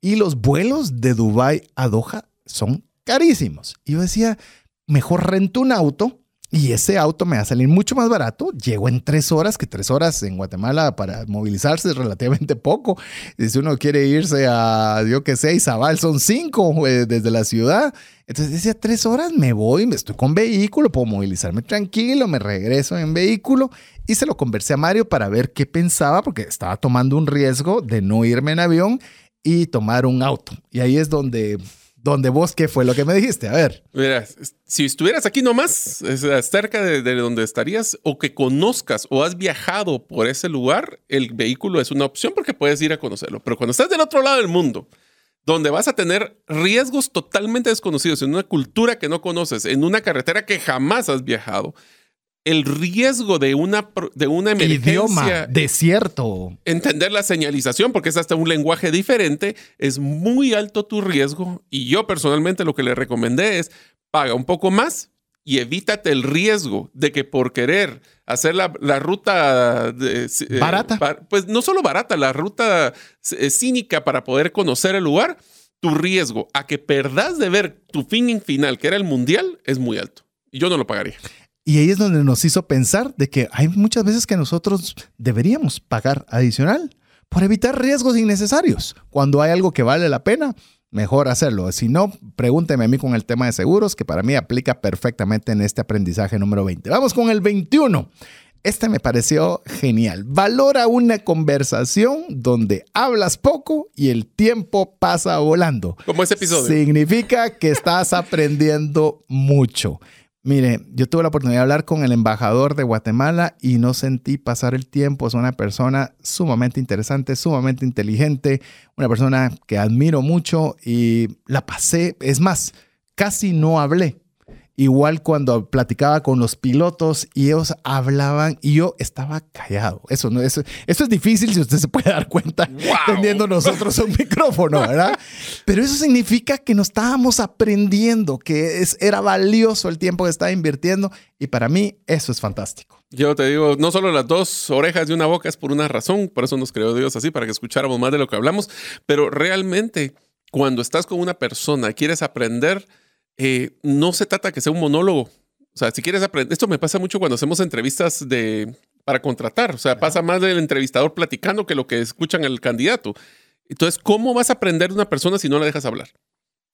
Y los vuelos de Dubai a Doha son carísimos. Y yo decía, mejor rento un auto y ese auto me va a salir mucho más barato. Llego en tres horas, que tres horas en Guatemala para movilizarse es relativamente poco. Si uno quiere irse a, yo que sé, Izabal, son cinco eh, desde la ciudad. Entonces decía, tres horas me voy, me estoy con vehículo, puedo movilizarme tranquilo, me regreso en vehículo. Y se lo conversé a Mario para ver qué pensaba, porque estaba tomando un riesgo de no irme en avión y tomar un auto. Y ahí es donde donde vos, ¿qué fue lo que me dijiste? A ver. Mira, si estuvieras aquí nomás, cerca de, donde estarías, o que conozcas o has viajado por ese lugar, el vehículo es una opción porque puedes ir a conocerlo. Pero cuando estás del otro lado del mundo, donde vas a tener riesgos totalmente desconocidos, en una cultura que no conoces, en una carretera que jamás has viajado, el riesgo de una, de una emergencia. Idioma, desierto. Entender la señalización, porque es hasta un lenguaje diferente, es muy alto tu riesgo. Y yo personalmente lo que le recomendé es paga un poco más y evítate el riesgo de que por querer hacer la, ruta eh, barata. pues no solo barata, la ruta eh, cínica para poder conocer el lugar, tu riesgo a que perdas de ver tu fin final, que era el mundial, es muy alto. Y yo no lo pagaría. Y ahí es donde nos hizo pensar de que hay muchas veces que nosotros deberíamos pagar adicional por evitar riesgos innecesarios. Cuando hay algo que vale la pena, mejor hacerlo. Si no, pregúnteme a mí con el tema de seguros, que para mí aplica perfectamente en este aprendizaje número 20. Vamos con el 21. Este me pareció genial. Valora una conversación donde hablas poco y el tiempo pasa volando. Como ese episodio. Significa que estás aprendiendo mucho. Mire, yo tuve la oportunidad de hablar con el embajador de Guatemala y no sentí pasar el tiempo. Es una persona sumamente interesante, sumamente inteligente, una persona que admiro mucho y la pasé. Es más, casi no hablé. Igual cuando platicaba con los pilotos y ellos hablaban y yo estaba callado. Eso no eso, eso es difícil si usted se puede dar cuenta teniendo nosotros un micrófono, ¿verdad? Pero eso significa que nos estábamos aprendiendo, que es, era valioso el tiempo que estaba invirtiendo y para mí eso es fantástico. Yo te digo, no solo las dos orejas y una boca es por una razón, por eso nos creó Dios así, para que escucháramos más de lo que hablamos, pero realmente cuando estás con una persona, quieres aprender, eh, no se trata que sea un monólogo. O sea, si quieres aprender, esto me pasa mucho cuando hacemos entrevistas de, para contratar. O sea, pasa más del entrevistador platicando que lo que escuchan el candidato. Entonces, ¿cómo vas a aprender de una persona si no la dejas hablar?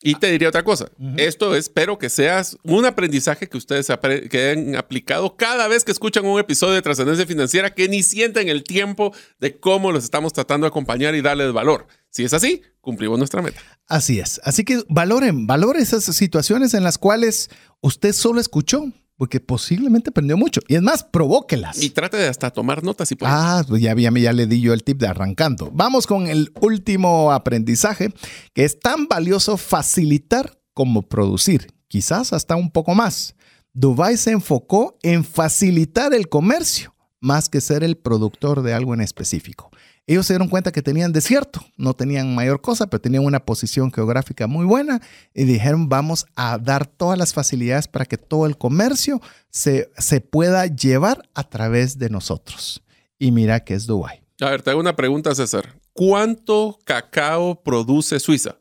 Y te diría otra cosa. Esto espero que seas un aprendizaje que ustedes que han aplicado cada vez que escuchan un episodio de trascendencia financiera, que ni sienten el tiempo de cómo los estamos tratando de acompañar y darles valor. Si es así, cumplimos nuestra meta. Así es. Así que valoren, valoren esas situaciones en las cuales usted solo escuchó, porque posiblemente aprendió mucho. Y es más, provóquelas. Y trate de hasta tomar notas si puede. Ah, pues ya, ya, ya le di yo el tip de arrancando. Vamos con el último aprendizaje, que es tan valioso facilitar como producir. Quizás hasta un poco más. Dubai se enfocó en facilitar el comercio más que ser el productor de algo en específico. Ellos se dieron cuenta que tenían desierto, no tenían mayor cosa, pero tenían una posición geográfica muy buena y dijeron vamos a dar todas las facilidades para que todo el comercio se, se pueda llevar a través de nosotros. Y mira que es Dubái. A ver, te hago una pregunta, César. ¿Cuánto cacao produce Suiza?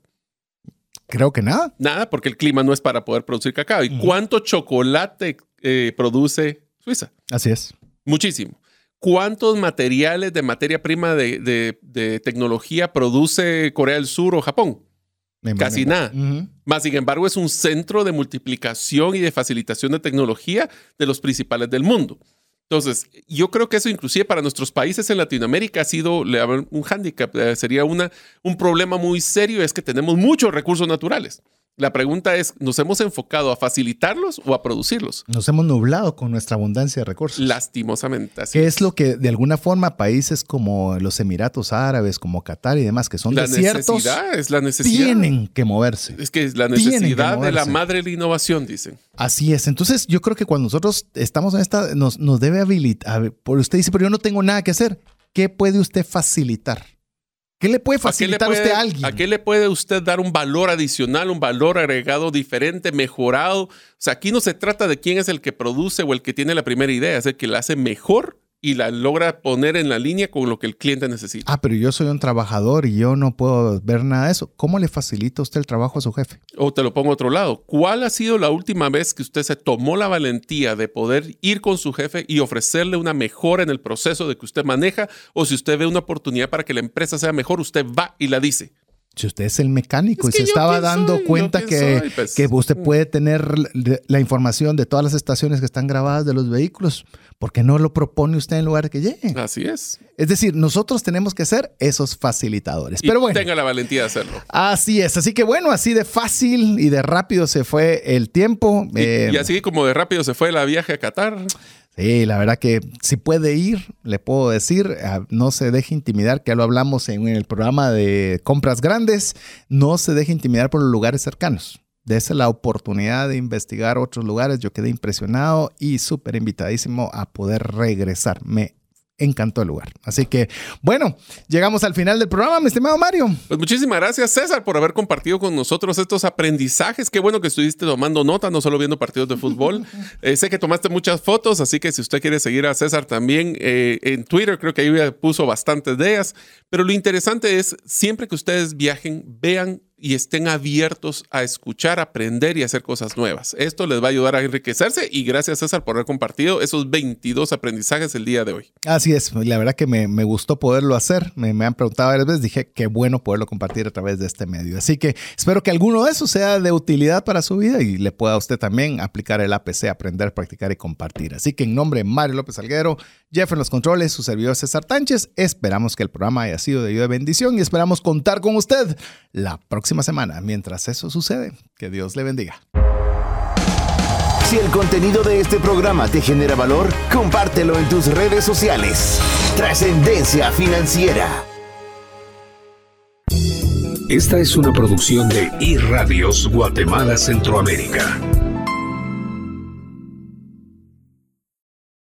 Creo que nada. Nada, porque el clima no es para poder producir cacao. ¿Y cuánto chocolate eh, produce Suiza? Así es. Muchísimo. ¿Cuántos materiales de materia prima de, tecnología produce Corea del Sur o Japón? Casi nada. Más, sin embargo, es un centro de multiplicación y de facilitación de tecnología de los principales del mundo. Entonces, yo creo que eso inclusive para nuestros países en Latinoamérica ha sido un hándicap, eh, sería una, un problema muy serio, es que tenemos muchos recursos naturales. La pregunta es, ¿nos hemos enfocado a facilitarlos o a producirlos? Nos hemos nublado con nuestra abundancia de recursos. Lastimosamente. Así ¿Qué es. lo que de alguna forma países como los Emiratos Árabes, como Qatar y demás, que son la desiertos, necesidad, es la necesidad. Tienen que moverse. Es que es la necesidad de la madre de la innovación, dicen. Así es. Entonces yo creo que cuando nosotros estamos en esta, nos, nos debe habilitar. Por usted dice, pero yo no tengo nada que hacer. ¿Qué puede usted facilitar? ¿Qué le puede facilitar usted a alguien? ¿A qué le puede usted dar un valor adicional, un valor agregado diferente, mejorado? O sea, aquí no se trata de quién es el que produce o el que tiene la primera idea, es el que la hace mejor y la logra poner en la línea con lo que el cliente necesita. Ah, pero yo soy un trabajador y yo no puedo ver nada de eso. ¿Cómo le facilita usted el trabajo a su jefe? O te lo pongo a otro lado. ¿Cuál ha sido la última vez que usted se tomó la valentía de poder ir con su jefe y ofrecerle una mejora en el proceso de que usted maneja? O si usted ve una oportunidad para que la empresa sea mejor, usted va y la dice. Si usted es el mecánico y se estaba dando cuenta que, pues, que usted mm. puede tener la información de todas las estaciones que están grabadas de los vehículos, ¿por qué no lo propone usted en lugar de que llegue? Así es. Es decir, nosotros tenemos que ser esos facilitadores. Pero bueno. Tenga la valentía de hacerlo. Así es. Así que bueno, así de fácil y de rápido se fue el tiempo. Y, eh, y así como de rápido se fue la viaje a Qatar. Sí, la verdad que si puede ir, le puedo decir, ah, no se deje intimidar, que ya lo hablamos en el programa de compras grandes, no se deje intimidar por los lugares cercanos. Dese la oportunidad de investigar otros lugares. Yo quedé impresionado y súper invitadísimo a poder regresar. Me encantó el lugar. Así que, bueno, llegamos al final del programa, mi estimado Mario. Pues muchísimas gracias, César, por haber compartido con nosotros estos aprendizajes. Qué bueno que estuviste tomando nota, no solo viendo partidos de fútbol. Eh, sé que tomaste muchas fotos, así que si usted quiere seguir a César también eh, en Twitter, creo que ahí puso bastantes de ellas. Pero lo interesante es, siempre que ustedes viajen, vean y estén abiertos a escuchar, aprender y hacer cosas nuevas. Esto les va a ayudar a enriquecerse y gracias César por haber compartido esos 22 aprendizajes el día de hoy. Así es, la verdad que me, gustó poderlo hacer, me, han preguntado varias veces, dije qué bueno poderlo compartir a través de este medio. Así que espero que alguno de esos sea de utilidad para su vida y le pueda a usted también aplicar el APC, aprender, practicar y compartir. Así que en nombre de Mario López Alguero, Jeff en los controles, su servidor César Tánchez, esperamos que el programa haya sido de ayuda de bendición y esperamos contar con usted la próxima semana. Mientras eso sucede, que Dios le bendiga. Si el contenido de este programa te genera valor, compártelo en tus redes sociales. Trascendencia financiera. Esta es una producción de iRadios Guatemala Centroamérica.